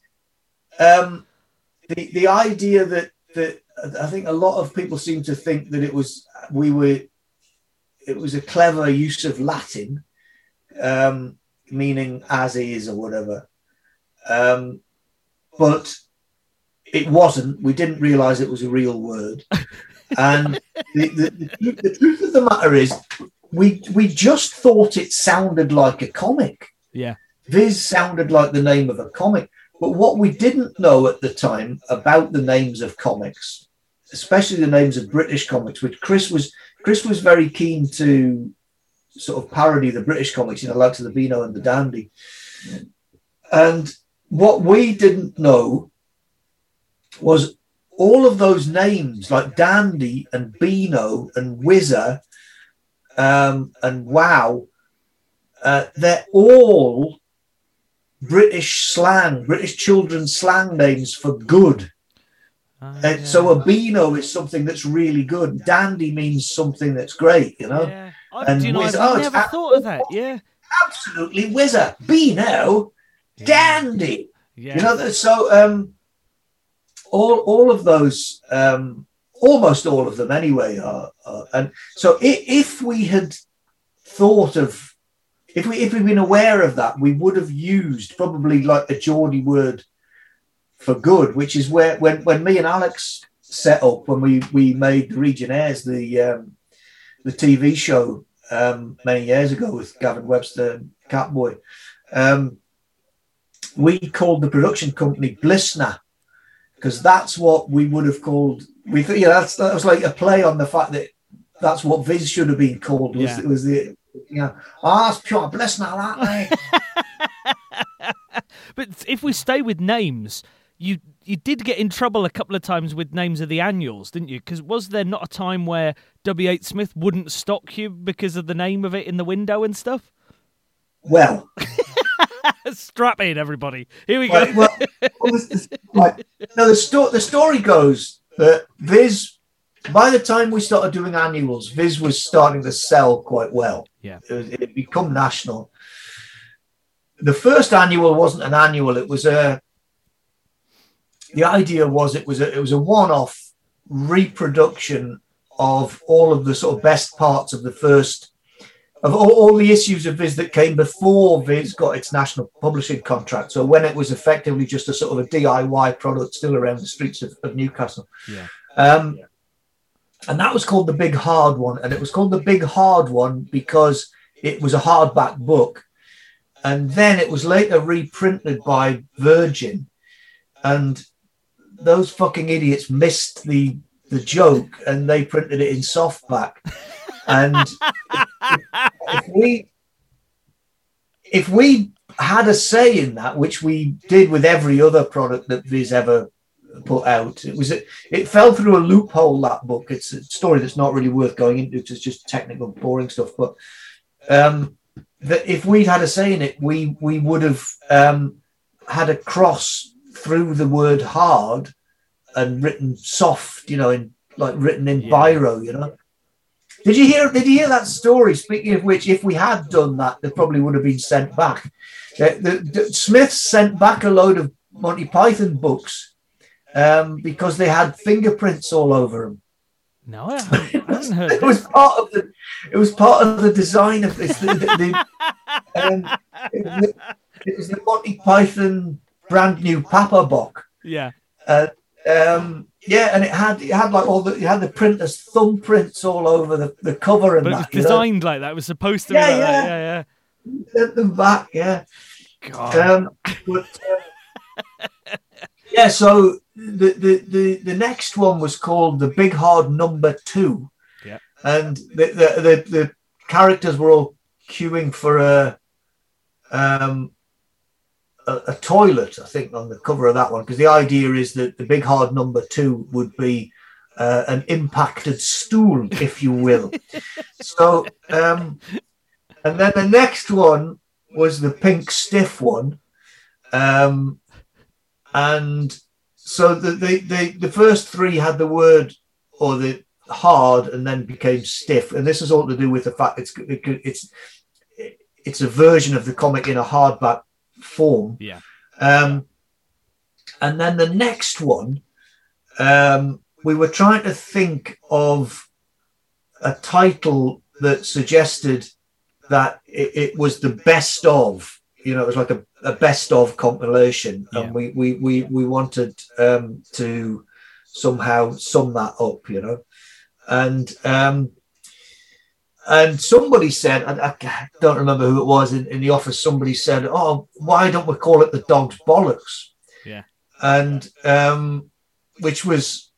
um, the the idea that that I think a lot of people seem to think that it was we were it was a clever use of Latin, um, meaning as is or whatever. Um, but it wasn't. We didn't realize it was a real word. And the, the, the, truth- the truth of the matter is, we we just thought it sounded like a comic. Yeah. Viz sounded like the name of a comic. But what we didn't know at the time about the names of comics, especially the names of British comics, which Chris was Chris was very keen to sort of parody the British comics, you know, like to the Beano and the Dandy. And what we didn't know was all of those names like Dandy and Beano and Whizzer um, and Wow, uh, they're all British slang, British children's slang names for good. Uh, yeah. So a Beano is something that's really good. Dandy means something that's great, you know. Yeah. I, and you know, I've oh, never thought of that. Yeah, absolutely Whizzer, Beano, yeah. Dandy. Yeah. You know, so um, all all of those, um, almost all of them anyway, are, are and so if, we had thought of if we if we'd been aware of that, we would have used probably like a Geordie word for good, which is where when when me and Alex set up when we we made the Legionnaires the um, the TV show um, many years ago with Gavin Webster and Catboy. Um, we called the production company Blissner because that's what we would have called. We think yeah, that's that was like a play on the fact that that's what Viz should have been called. Was yeah. it was the you know, oh, that's pure Blissner, that but if we stay with names, you you did get in trouble a couple of times with names of the annuals, didn't you? Because was there not a time where W.H. Smith wouldn't stock you because of the name of it in the window and stuff? Well, strap in, everybody. Here we go. Well, well right. Now the, sto- the story goes that Viz, by the time we started doing annuals, Viz was starting to sell quite well. Yeah, it had become national. The first annual wasn't an annual; it was a the idea was it was a, it was a one-off reproduction of all of the sort of best parts of the first of all, all, the issues of Viz that came before Viz got its national publishing contract. So when it was effectively just a sort of a DIY product still around the streets of, of Newcastle. Yeah. Um, yeah. And that was called the Big Hard One. And it was called the Big Hard One because it was a hardback book. And then it was later reprinted by Virgin. And those fucking idiots missed the the joke and they printed it in softback. And if, we if we had a say in that, which we did with every other product that Viz ever put out, it was it fell through a loophole. That book, it's a story that's not really worth going into. It's just technical, boring stuff. But um, that if we'd had a say in it, we we would have um, had a cross through the word hard and written soft, you know, in like written in yeah. biro, you know. Did you hear? Did you hear that story? Speaking of which, if we had done that, they probably would have been sent back. The, the, the Smiths sent back a load of Monty Python books um, because they had fingerprints all over them. No, I haven't, I haven't heard. it was part of the. It was part of the design of this. The, the, um, it, was the, it was the Monty Python brand new Papperbok. Yeah. Uh, um, yeah, and it had it had like all the you had the printer's thumbprints all over the, the cover and but that, it was designed know? like that. It was supposed to yeah, be like yeah. that. Yeah, yeah. At the back, yeah. God. Um, but, uh, yeah, so the, the the the next one was called the Big Hard Number Two. Yeah. And the the the, the characters were all queuing for a um a, a, toilet, I think, on the cover of that one, because the idea is that the big hard number two would be uh, an impacted stool, if you will. so, um, and then the next one was the pink stiff one. Um, and so the, the, the, the first three had the word or the hard and then became stiff. And this is all to do with the fact it's, it, it's, it's a version of the comic in a hardback form. Yeah. Um, and then the next one, um, we were trying to think of a title that suggested that it, it was the best of, you know, it was like a, a best of compilation. Yeah. And we, we, we, we wanted um, to somehow sum that up, you know. And um, and somebody said, I, I, don't remember who it was in, in the office, somebody said, Oh, why don't we call it the dog's bollocks? Yeah. And um, which was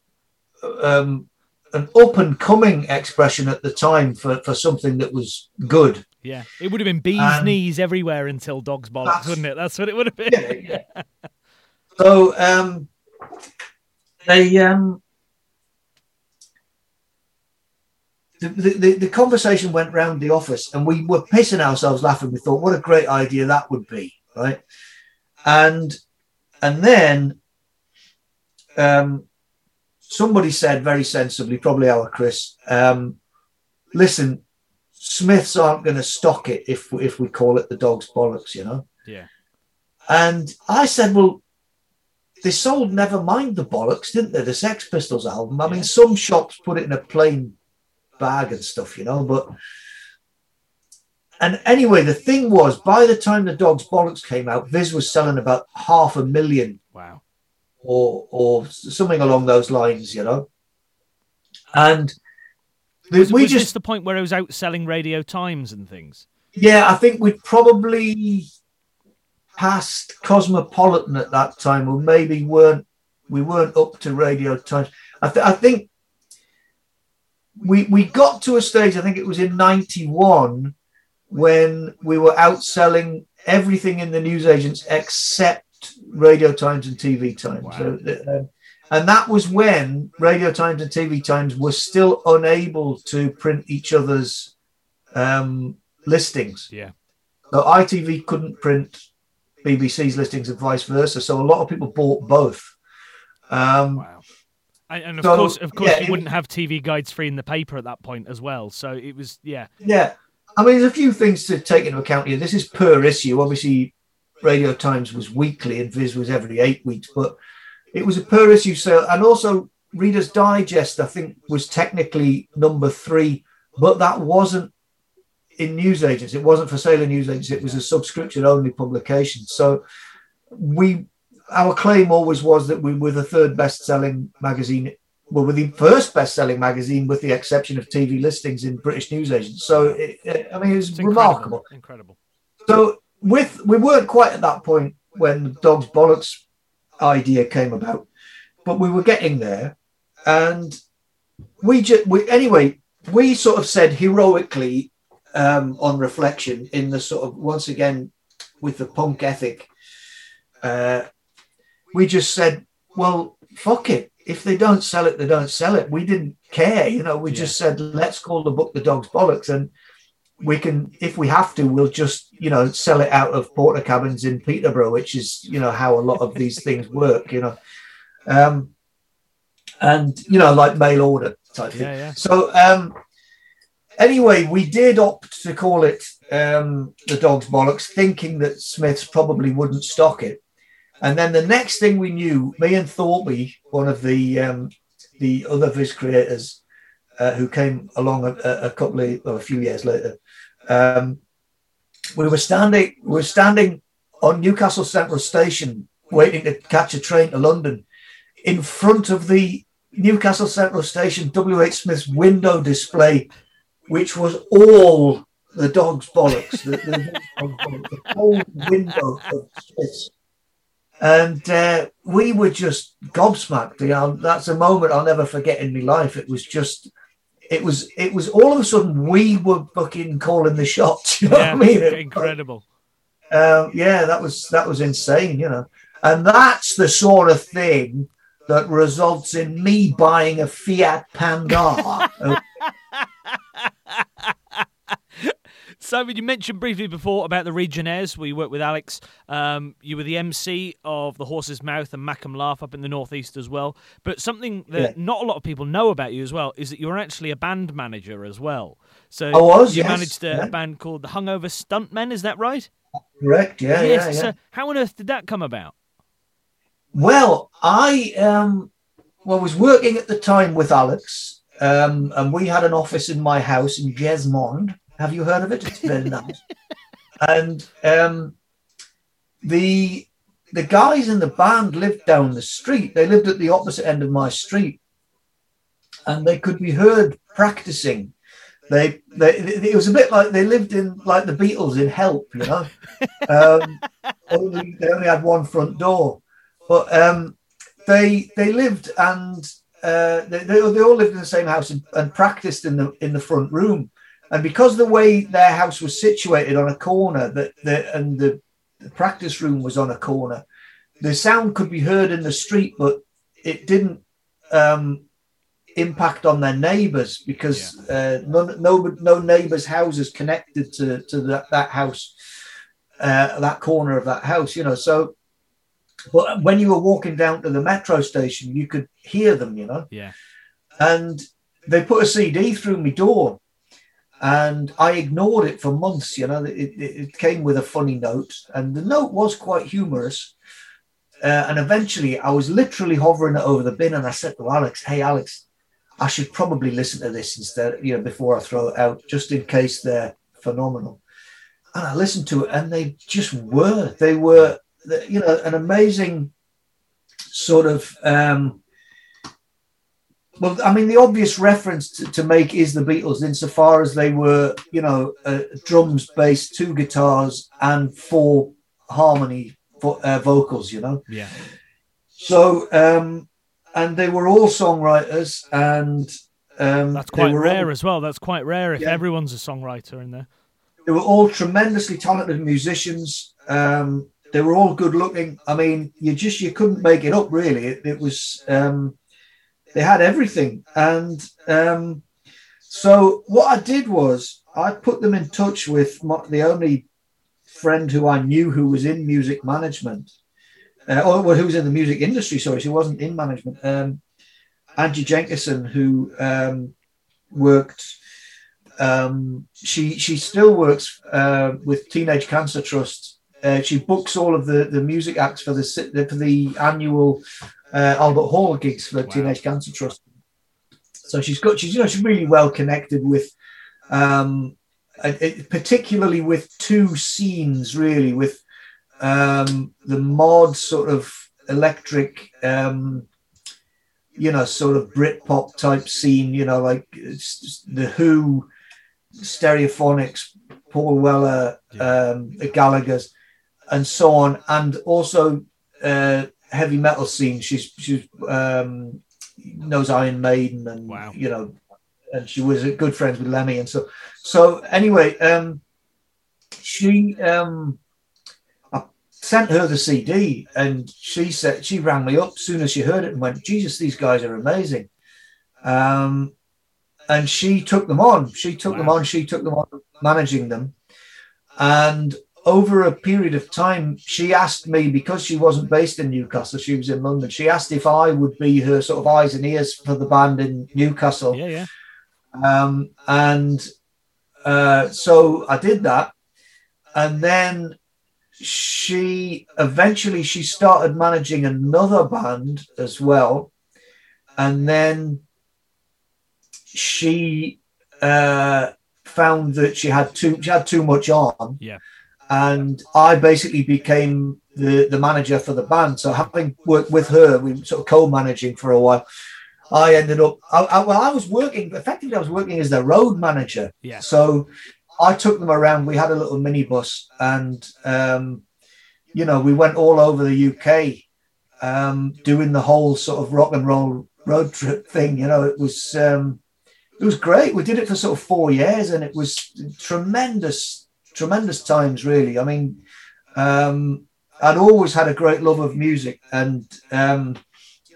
um, an up and coming expression at the time for, for something that was good. Yeah, it would have been bees And- knees everywhere until dogs bollocks, wouldn't it? That's what it would have been. Yeah, yeah. So um, they um, the, the, the- conversation went round the office, and we were pissing ourselves laughing. We thought, what a great idea that would be, right? And and then um, somebody said very sensibly, probably our Chris, um, listen, Smiths aren't going to stock it if if we call it the dog's bollocks, you know. Yeah. And I said, well, they sold never mind the Bollocks, didn't they? The Sex Pistols album. I mean, some shops put it in a plain bag and stuff, you know, but. And anyway, the thing was, by the time the Dog's Bollocks came out, Viz was selling about half a million Wow. or or something along those lines, you know. And the- Was, we was just the point where it was outselling Radio Times and things? Yeah, I think we'd probably passed Cosmopolitan at that time, or maybe weren't we weren't up to Radio Times. I, th- I think we we got to a stage. I think it was in '91 when we were outselling everything in the newsagents except Radio Times and TV Times. Wow. So, um, and that was when Radio Times and TV Times were still unable to print each other's um, listings. Yeah. So ITV couldn't print BBC's listings and vice versa. So a lot of people bought both. Um, Wow. And, and of So, course, of course, yeah, you wouldn't have TV guides free in the paper at that point as well. So it was, yeah, Yeah. I mean, there's a few things to take into account here. This is per issue. Obviously, Radio Times was weekly and Viz was every eight weeks, but it was a per issue sale. And also, Reader's Digest, I think, was technically number three, but that wasn't in newsagents. It wasn't for sale in newsagents. It was a subscription only publication. So we, our claim always was that we were the third best selling magazine well, we're the first best-selling magazine, with the exception of TV listings in British newsagents. So, it, it- I mean, it was it's remarkable. incredible. Incredible. So, with we weren't quite at that point when the dog's bollocks idea came about, but we were getting there, and we just we anyway we sort of said heroically um, on reflection in the sort of once again with the punk ethic, uh, we just said, well, fuck it. If they don't sell it, they don't sell it. We didn't care, you know. We just said, let's call the book the dog's bollocks, and we can, if we have to, we'll just, you know, sell it out of porter cabins in Peterborough, which is, you know, how a lot of these things work, you know. Um, and you know, like mail order type thing. Yeah, yeah. So um, anyway, we did opt to call it um, the dog's bollocks, thinking that Smiths probably wouldn't stock it. And then the next thing we knew, me and Thorpe, one of the um, the other Viz creators, uh, who came along a, a couple of or a few years later, um, we were standing we were standing on Newcastle Central Station, waiting to catch a train to London, in front of the Newcastle Central Station WH Smith's window display, which was all the dog's bollocks, the, the, the whole window of Smith's. And uh, we were just gobsmacked. You know, that's a moment I'll never forget in my life. It was just, it was, it was all of a sudden we were fucking calling the shots. You know yeah, what I mean? Incredible. um, yeah, that was that was insane, you know. And that's the sort of thing that results in me buying a Fiat Panda. Simon, you mentioned briefly before about the Regionaires, where you worked with Alex. Um, you were the MC of The Horse's Mouth and Macam Laugh up in the Northeast as well. But something that Yeah. not a lot of people know about you as well is that you're actually a band manager as well. So I was, you yes, managed a, yeah. band called the Hungover Stuntmen, is that right? correct? Yeah, yeah, yeah. So how on earth did that come about? Well, I um, well was working at the time with Alex, um, and we had an office in my house in Jesmond. Have you heard of it? It's very nice. and um, the the guys in the band lived down the street. They lived at the opposite end of my street, and they could be heard practicing. They, they it was a bit like they lived in like the Beatles in Help, you know. Um, only they only had one front door. But um, they they lived and uh, they, they, all lived in the same house and, and practiced in the in the front room. And because the way their house was situated on a corner, that the, and the, the practice room was on a corner, the sound could be heard in the street, but it didn't um, impact on their neighbors because yeah. uh, no, no, no neighbors' houses connected to, to that, that house, uh, that corner of that house, you know. So, but when you were walking down to the metro station, you could hear them, you know. Yeah. And they put a CD through my door and I ignored it for months. You know, it, it, came with a funny note, and the note was quite humorous. Uh, and eventually, I was literally hovering it over the bin, and I said to Alex, "Hey, Alex, I should probably listen to this instead, you know, before I throw it out, just in case they're phenomenal." And I listened to it, and they just were. They were, you know, an amazing sort of. Um, well, I mean, the obvious reference to, to, make is the Beatles, insofar as they were, you know, uh, drums, bass, two guitars, and four harmony vo- uh, vocals. You know. Yeah. So, um, and they were all songwriters, and um, that's quite rare all, as well. That's quite rare if yeah. everyone's a songwriter in there. They were all tremendously talented musicians. Um, they were all good looking. I mean, you just you couldn't make it up, really. It, it was. Um, they had everything. And um, so what I did was I put them in touch with my, the only friend who I knew who was in music management, uh, or well, who was in the music industry. Sorry, she wasn't in management. Um, Angie Jenkinson, who um, worked. Um, she she still works uh, with Teenage Cancer Trust. Uh, she books all of the, the music acts for the for the annual uh, Albert Hall gigs for wow. Teenage Cancer Trust. So she's got she's you know she's really well connected with, um, particularly with two scenes really with um, the mod sort of electric, um, you know, sort of Britpop type scene. You know, like the Who, Stereophonics, Paul Weller, um, the Gallagher's, and so on, and also. Uh, heavy metal scene. She's she's um, knows Iron Maiden and wow. you know, and she was good friends with Lemmy and so so anyway, um, she um, I sent her the CD and she said she rang me up as soon as she heard it and went, Jesus, these guys are amazing. Um, and she took them on. She took wow. them on. She took them on, managing them. And over a period of time, she asked me because she wasn't based in Newcastle, she was in London. She asked if I would be her sort of eyes and ears for the band in Newcastle. Yeah, yeah. Um, and uh, so I did that, and then she eventually she started managing another band as well, and then she uh, found that she had too she had too much on. Yeah and I basically became the, the manager for the band. So having worked with her, we were sort of co-managing for a while. I ended up, I, I, well, I was working, effectively, I was working as their road manager. Yeah. So I took them around. We had a little minibus and, um, you know, we went all over the UK um, doing the whole sort of rock and roll road trip thing. You know, it was, um, it was great. We did it for sort of four years and it was tremendous tremendous times, really. I mean, um, I'd always had a great love of music, and um,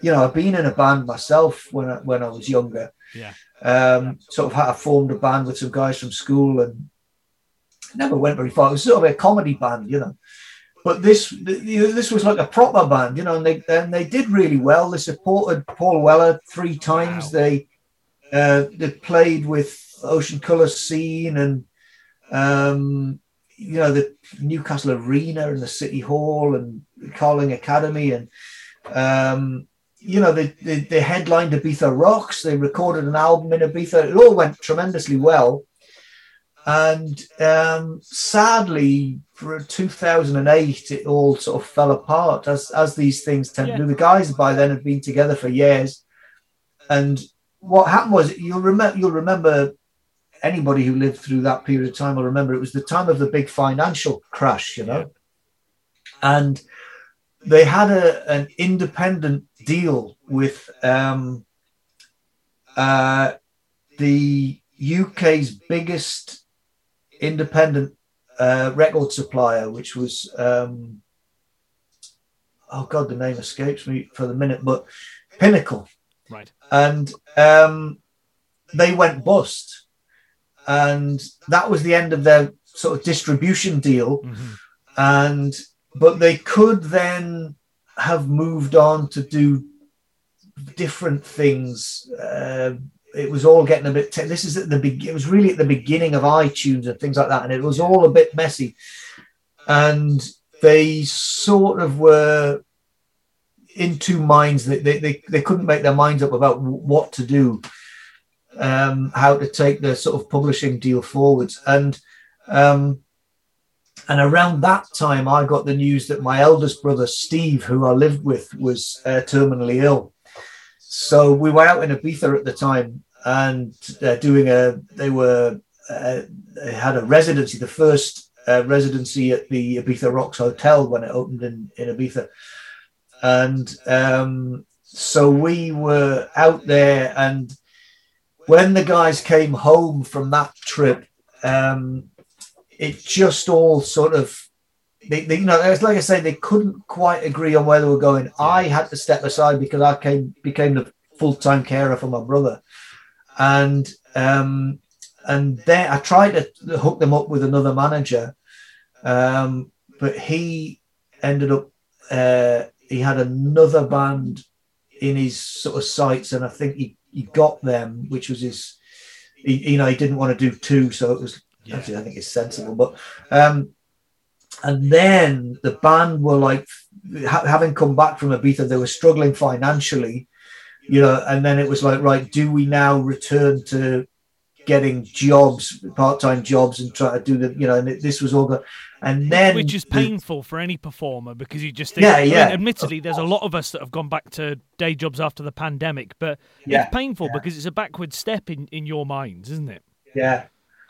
you know, I've been in a band myself when I, when I was younger. Yeah. Um, sort of had I formed a band with some guys from school, and never went very far. It was sort of a comedy band, you know. But this this was like a proper band, you know, and they and they did really well. They supported Paul Weller three times. Wow. They uh, they played with Ocean Colour Scene and um, you know, the Newcastle Arena and the City Hall and Carling Academy and um, you know, they, they, they headlined Ibiza Rocks. They recorded an album in Ibiza. It all went tremendously well. And um, sadly, for 2008, it all sort of fell apart as, as these things tend yeah. to do. The guys by then had been together for years. And what happened was, you'll, remember you'll remember anybody who lived through that period of time will remember it was the time of the big financial crash, you know. Yeah. And they had a, an independent deal with um, uh, the UK's biggest independent uh, record supplier, which was um, oh god, the name escapes me for the minute, but Pinnacle, Right. and um, they went bust, and that was the end of their sort of distribution deal, hmm and but they could then have moved on to do different things. Uh, it was all getting a bit. Te- this is at the be- It was really at the beginning of iTunes and things like that, and it was all a bit messy. And they sort of were in two minds. They they they, they couldn't make their minds up about w- what to do, um, how to take the sort of publishing deal forwards, and. Um, and around that time, I got the news that my eldest brother, Steve, who I lived with, was uh, terminally ill. So we were out in Ibiza at the time and uh, doing a, they were, uh, they had a residency, the first uh, residency at the Ibiza Rocks Hotel when it opened in, in Ibiza. And um, so we were out there. And when the guys came home from that trip, um, it just all sort of they, they, you know it's like I say they couldn't quite agree on where they were going. I had to step aside because I came became the full time carer for my brother, and um, and then I tried to hook them up with another manager, um, but he ended up uh, he had another band in his sort of sights, and I think he he got them, which was his. He, you know, he didn't want to do two, so it was Yeah. Actually, I think it's sensible. But um, and then the band were like ha- having come back from Ibiza, they were struggling financially, you know. And then it was like, right, do we now return to getting jobs, part-time jobs, and try to do the, you know? And it, this was all good. And then Which is the- painful for any performer because you just think, Yeah, I mean, yeah, admittedly, there's a lot of us that have gone back to day jobs after the pandemic, but Yeah, it's painful yeah. because it's a backward step in, in your minds, isn't it? Yeah.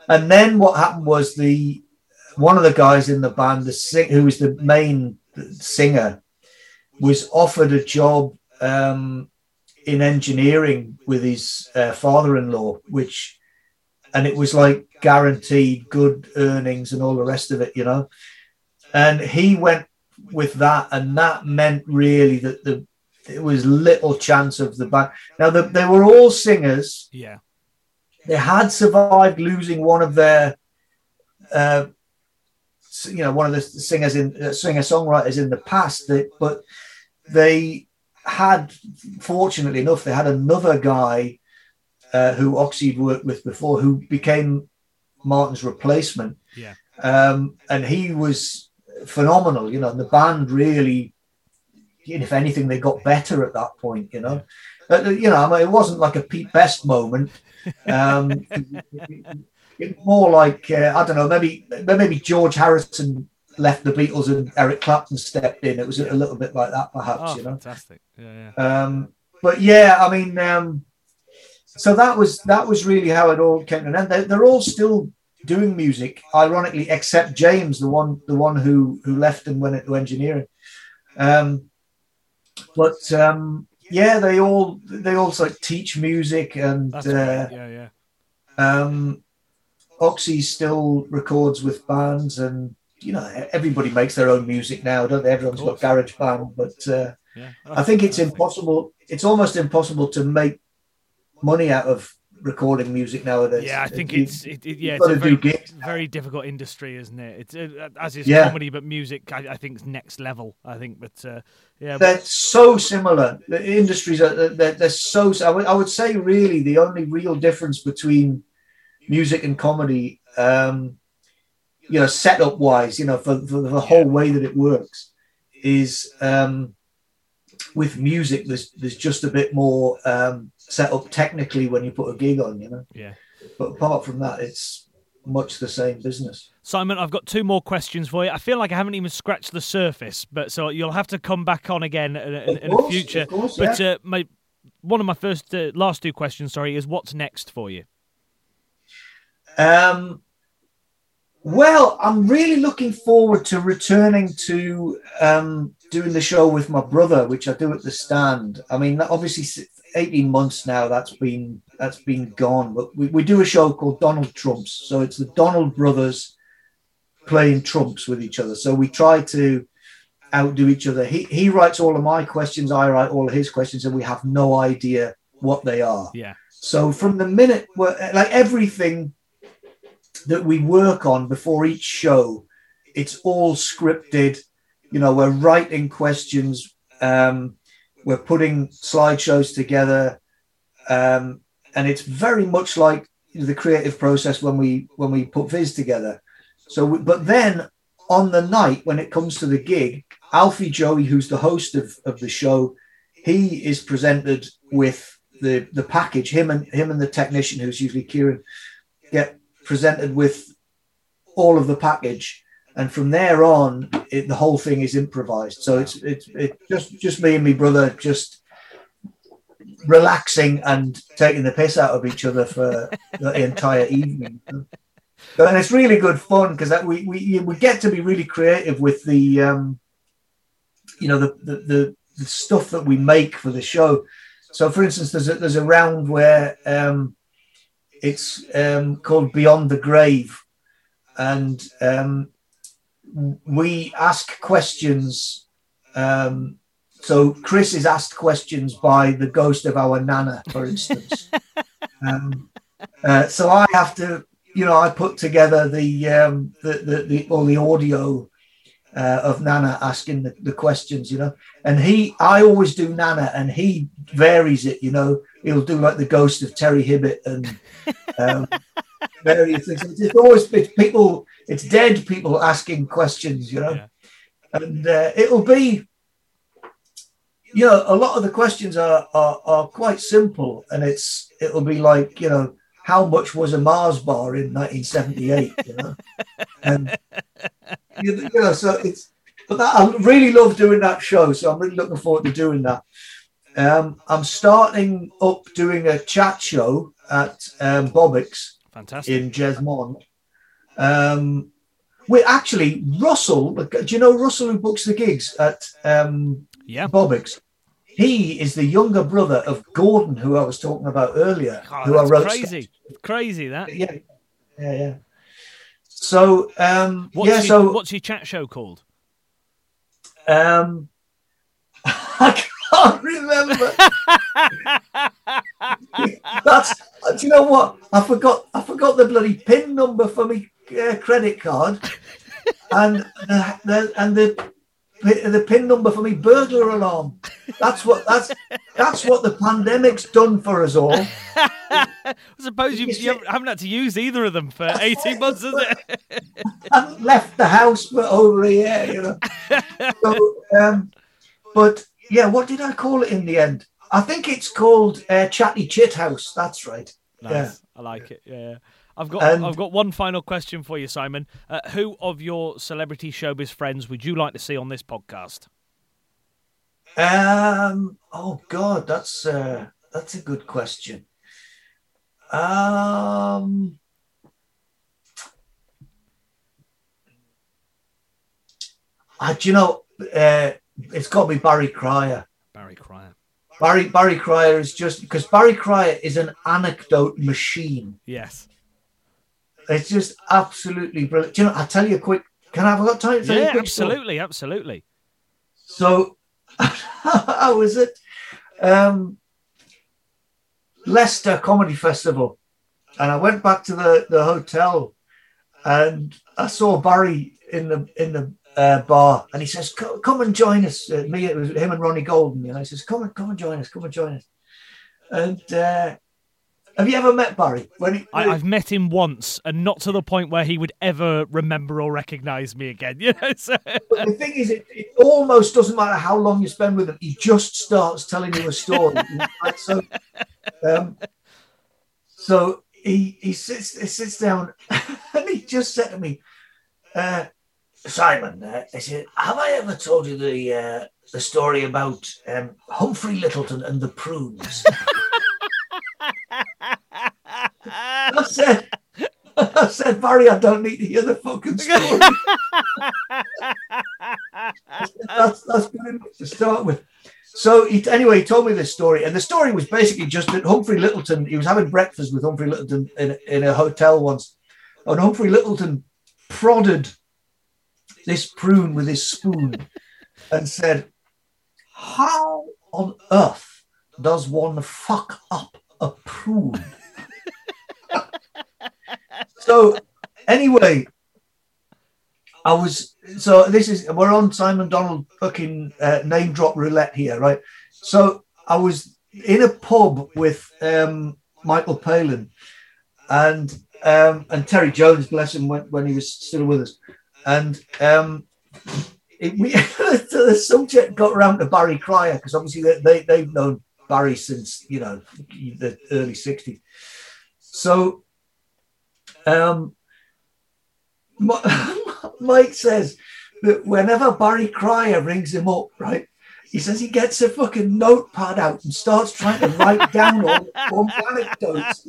And then what happened was the one of the guys in the band, the sing, who was the main singer, was offered a job um, in engineering with his uh, father-in-law, which, and it was like guaranteed good earnings and all the rest of it, you know. And he went with that, and that meant really that the there was little chance of the band. Now the, they were all singers Yeah. they had survived losing one of their uh, you know one of the singers in uh, singer songwriters in the past that but they had fortunately enough they had another guy uh, who Oxy worked with before who became Martin's replacement Yeah. um, and he was phenomenal you know and the band really if anything they got better at that point you know uh, you know I mean, it wasn't like a Pete Best moment um, it, more like uh, I don't know, maybe maybe George Harrison left the Beatles and Eric Clapton stepped in. It was a little bit like that, perhaps, Oh, you know. fantastic. Yeah, yeah. Um, but yeah, I mean, um, so that was that was really how it all came to an end. They're, they're all still doing music, ironically, except James, the one the one who who left and went into engineering. Um, but um, yeah, they all they also teach music and uh. Yeah, yeah. um, Oxy still records with bands, and you know everybody makes their own music now, don't they? Everyone's got garage band, but uh, yeah. I think it's impossible. It's almost impossible to make money out of recording music nowadays. Yeah, I think You- it's it, it, yeah, it's a very, very difficult industry, isn't it? It's uh, as is Yeah. comedy, but music, I, I think, is next level. I think, but uh, yeah, they're so similar. The industries are they're, they're so. I would, I would say really the only real difference between music and comedy, um, you know, setup wise, you know, for, for the whole way that it works, is um, with music. There's there's just a bit more um, set up technically when you put a gig on, you know. yeah. But apart from that, it's much the same business. Simon, I've got two more questions for you. I feel like I haven't even scratched the surface, but so you'll have to come back on again in, the future. of course, but yeah. uh, my one of my first, uh, last two questions, sorry, is what's next for you? Um, Well, I'm really looking forward to returning to um, doing the show with my brother, which I do at the stand. I mean, obviously, 18 months now that's been that's been gone. But we, we do a show called Donald Trumps, so it's the Donald brothers playing trumps with each other. So we try to outdo each other. He he writes all of my questions, I write all of his questions, and we have no idea what they are. Yeah. So from the minute, like everything that we work on before each show, it's all scripted. You know, we're writing questions, um, we're putting slideshows together, um, and it's very much like the creative process when we when we put Viz together. So, but then on the night when it comes to the gig, Alfie Joey, who's the host of, of the show, he is presented with the the package. Him and him and the technician, who's usually Kieran, get presented with all of the package, and from there on, it, the whole thing is improvised. So it's it's it just just me and my brother just relaxing and taking the piss out of each other for the entire evening. And it's really good fun because we, we we get to be really creative with the um, you know the, the, the the stuff that we make for the show. So, for instance, there's a, there's a round where um, it's um, called Beyond the Grave, and um, we ask questions. Um, so Chris is asked questions by the ghost of our nana, for instance. um, uh, so I have to, you know, I put together the um, the, the, the all the audio uh, of Nana asking the, the, questions, you know. And he, I always do Nana, and he varies it, you know. He'll do like the ghost of Terry Hibbitt and um, various things. It's always it's people, it's dead people asking questions, you know. Yeah. And uh, it'll be, you know, a lot of the questions are, are are quite simple, and it's it'll be like, you know, how much was a Mars bar in 1978, you know, and you know, so it's but that, I really love doing that show, so I'm really looking forward to doing that. Um, I'm starting up doing a chat show at um, Bobbick's Fantastic. in Jesmond. Um, we actually Russell. Do you know Russell who books the gigs at um, yeah Bobbick's? He is the younger brother of Gordon, who I was talking about earlier. Oh, who I wrote crazy, crazy that. Yeah, yeah, yeah. So, um, what's yeah. Your, so, what's your chat show called? Um, I can't remember. That's. Do you know what? I forgot. I forgot the bloody pin number for my uh, credit card, and the, the and the the pin number for me burglar alarm. That's what that's that's what the pandemic's done for us all. I suppose you, you haven't had to use either of them for eighteen months, has it? I haven't left the house for over a year, you know. So, um, but yeah, what did I call it in the end? I think it's called uh, Chatty Chit House. That's right. Nice. Yeah. I like it. Yeah. I've got um, I've got one final question for you, Simon. Uh, who of your celebrity showbiz friends would you like to see on this podcast? Um. Oh God, that's uh, that's a good question. Um. I, do you know? Uh, it's got to be Barry Cryer. Barry Cryer. Barry Barry Cryer is just because Barry Cryer is an anecdote machine. Yes. It's just absolutely brilliant. Do you know, I'll tell you a quick. Can I have got time? Yeah, absolutely, story? absolutely. So, how was it? Um, Leicester Comedy Festival, and I went back to the, the hotel, and I saw Barry in the in the uh, bar, and he says, "Come and join us." Uh, me, it was him and Ronnie Golden, and he says, "Come and come and join us. Come and join us." And uh, have you ever met Barry? When, he, I, have met him once, and not to the point where he would ever remember or recognise me again. You know. So... But the thing is, it, it, almost doesn't matter how long you spend with him. He just starts telling you a story. so, um, so he he sits he sits down, and he just said to me, uh, "Simon, uh, I said, have I ever told you the uh, the story about um, Humphrey Lyttelton and the prunes?" I said, I said, Barry, I don't need to hear the fucking story. that's, that's good enough to start with. So he, anyway, he told me this story, and the story was basically just that Humphrey Lyttelton. He was having breakfast with Humphrey Lyttelton in, in a hotel once, and Humphrey Lyttelton prodded this prune with his spoon and said, "How on earth does one fuck up a prune?" so anyway, I was so this is we're on Simon Donald fucking uh, name drop roulette here, right? So I was in a pub with um, Michael Palin and um, and Terry Jones, bless him, when, when he was still with us, and um, it, we the subject got around to Barry Cryer because obviously they, they they've known Barry since you know the early '60s. So um, Mike says that whenever Barry Cryer rings him up, right, he says he gets a fucking notepad out and starts trying to write down all, all anecdotes.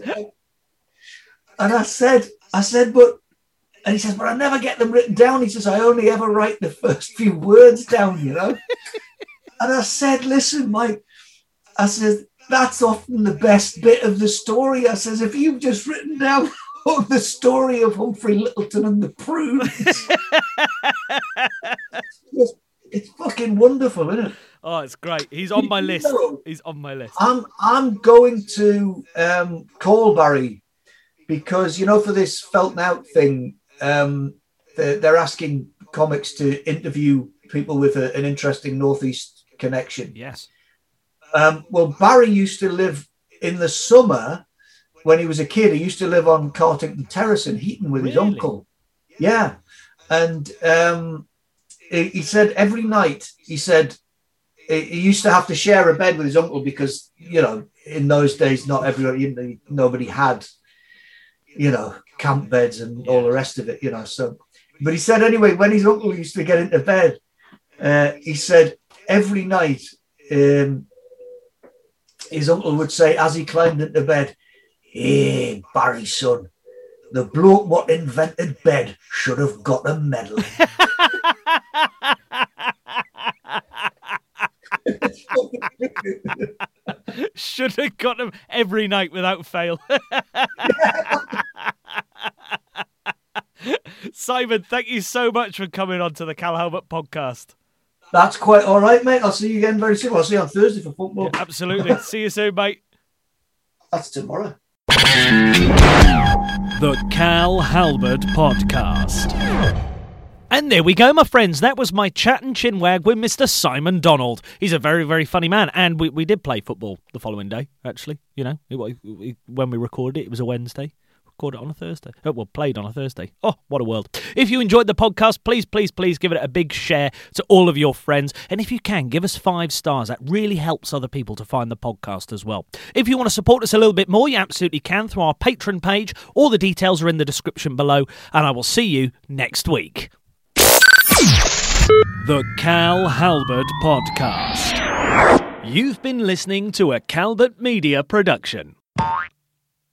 And I said, I said, but, and he says, but I never get them written down. He says, I only ever write the first few words down, you know? and I said, listen, Mike, I said, that's often the best bit of the story. I says, if you've just written down the story of Humphrey Lyttelton and the prunes. it's, it's, fucking wonderful, isn't it? Oh, it's great. He's on my list. He's on my list. I'm I'm going to um, call Barry because you know for this Felton Out thing, um, they're, they're, asking comics to interview people with a, an interesting northeast connection. Yes. Um, well, Barry used to live in the summer when he was a kid, he used to live on Cartington Terrace in Heaton with really? his uncle. Yeah. And um, he, he, said every night, he said he used to have to share a bed with his uncle because, you know, in those days, not everybody, nobody had, you know, camp beds and all the rest of it, you know. So, but he said anyway, when his uncle used to get into bed, uh, he said every night, um, his uncle would say as he climbed into bed, Hey, Barry, son, the bloke what invented bed should have got a medal. should have got him every night without fail. Simon, thank you so much for coming on to the Cal Halbert podcast. That's quite all right, mate. I'll see you again very soon. I'll see you on Thursday for football. Yeah, absolutely. see you soon, mate. That's tomorrow. The Cal Halbert Podcast. And there we go, my friends. That was my chat and chinwag with Mr. Simon Donald. He's a very, very funny man. And we, we did play football the following day, actually. You know, it, it, when we recorded it, it was a Wednesday recorded on a Thursday. Oh, well, played on a Thursday. Oh, what a world. If you enjoyed the podcast, please, please, please give it a big share to all of your friends. And if you can, give us five stars. That really helps other people to find the podcast as well. If you want to support us a little bit more, you absolutely can through our Patreon page. All the details are in the description below. And I will see you next week. The Cal Halbert Podcast. You've been listening to a Calbert Media production.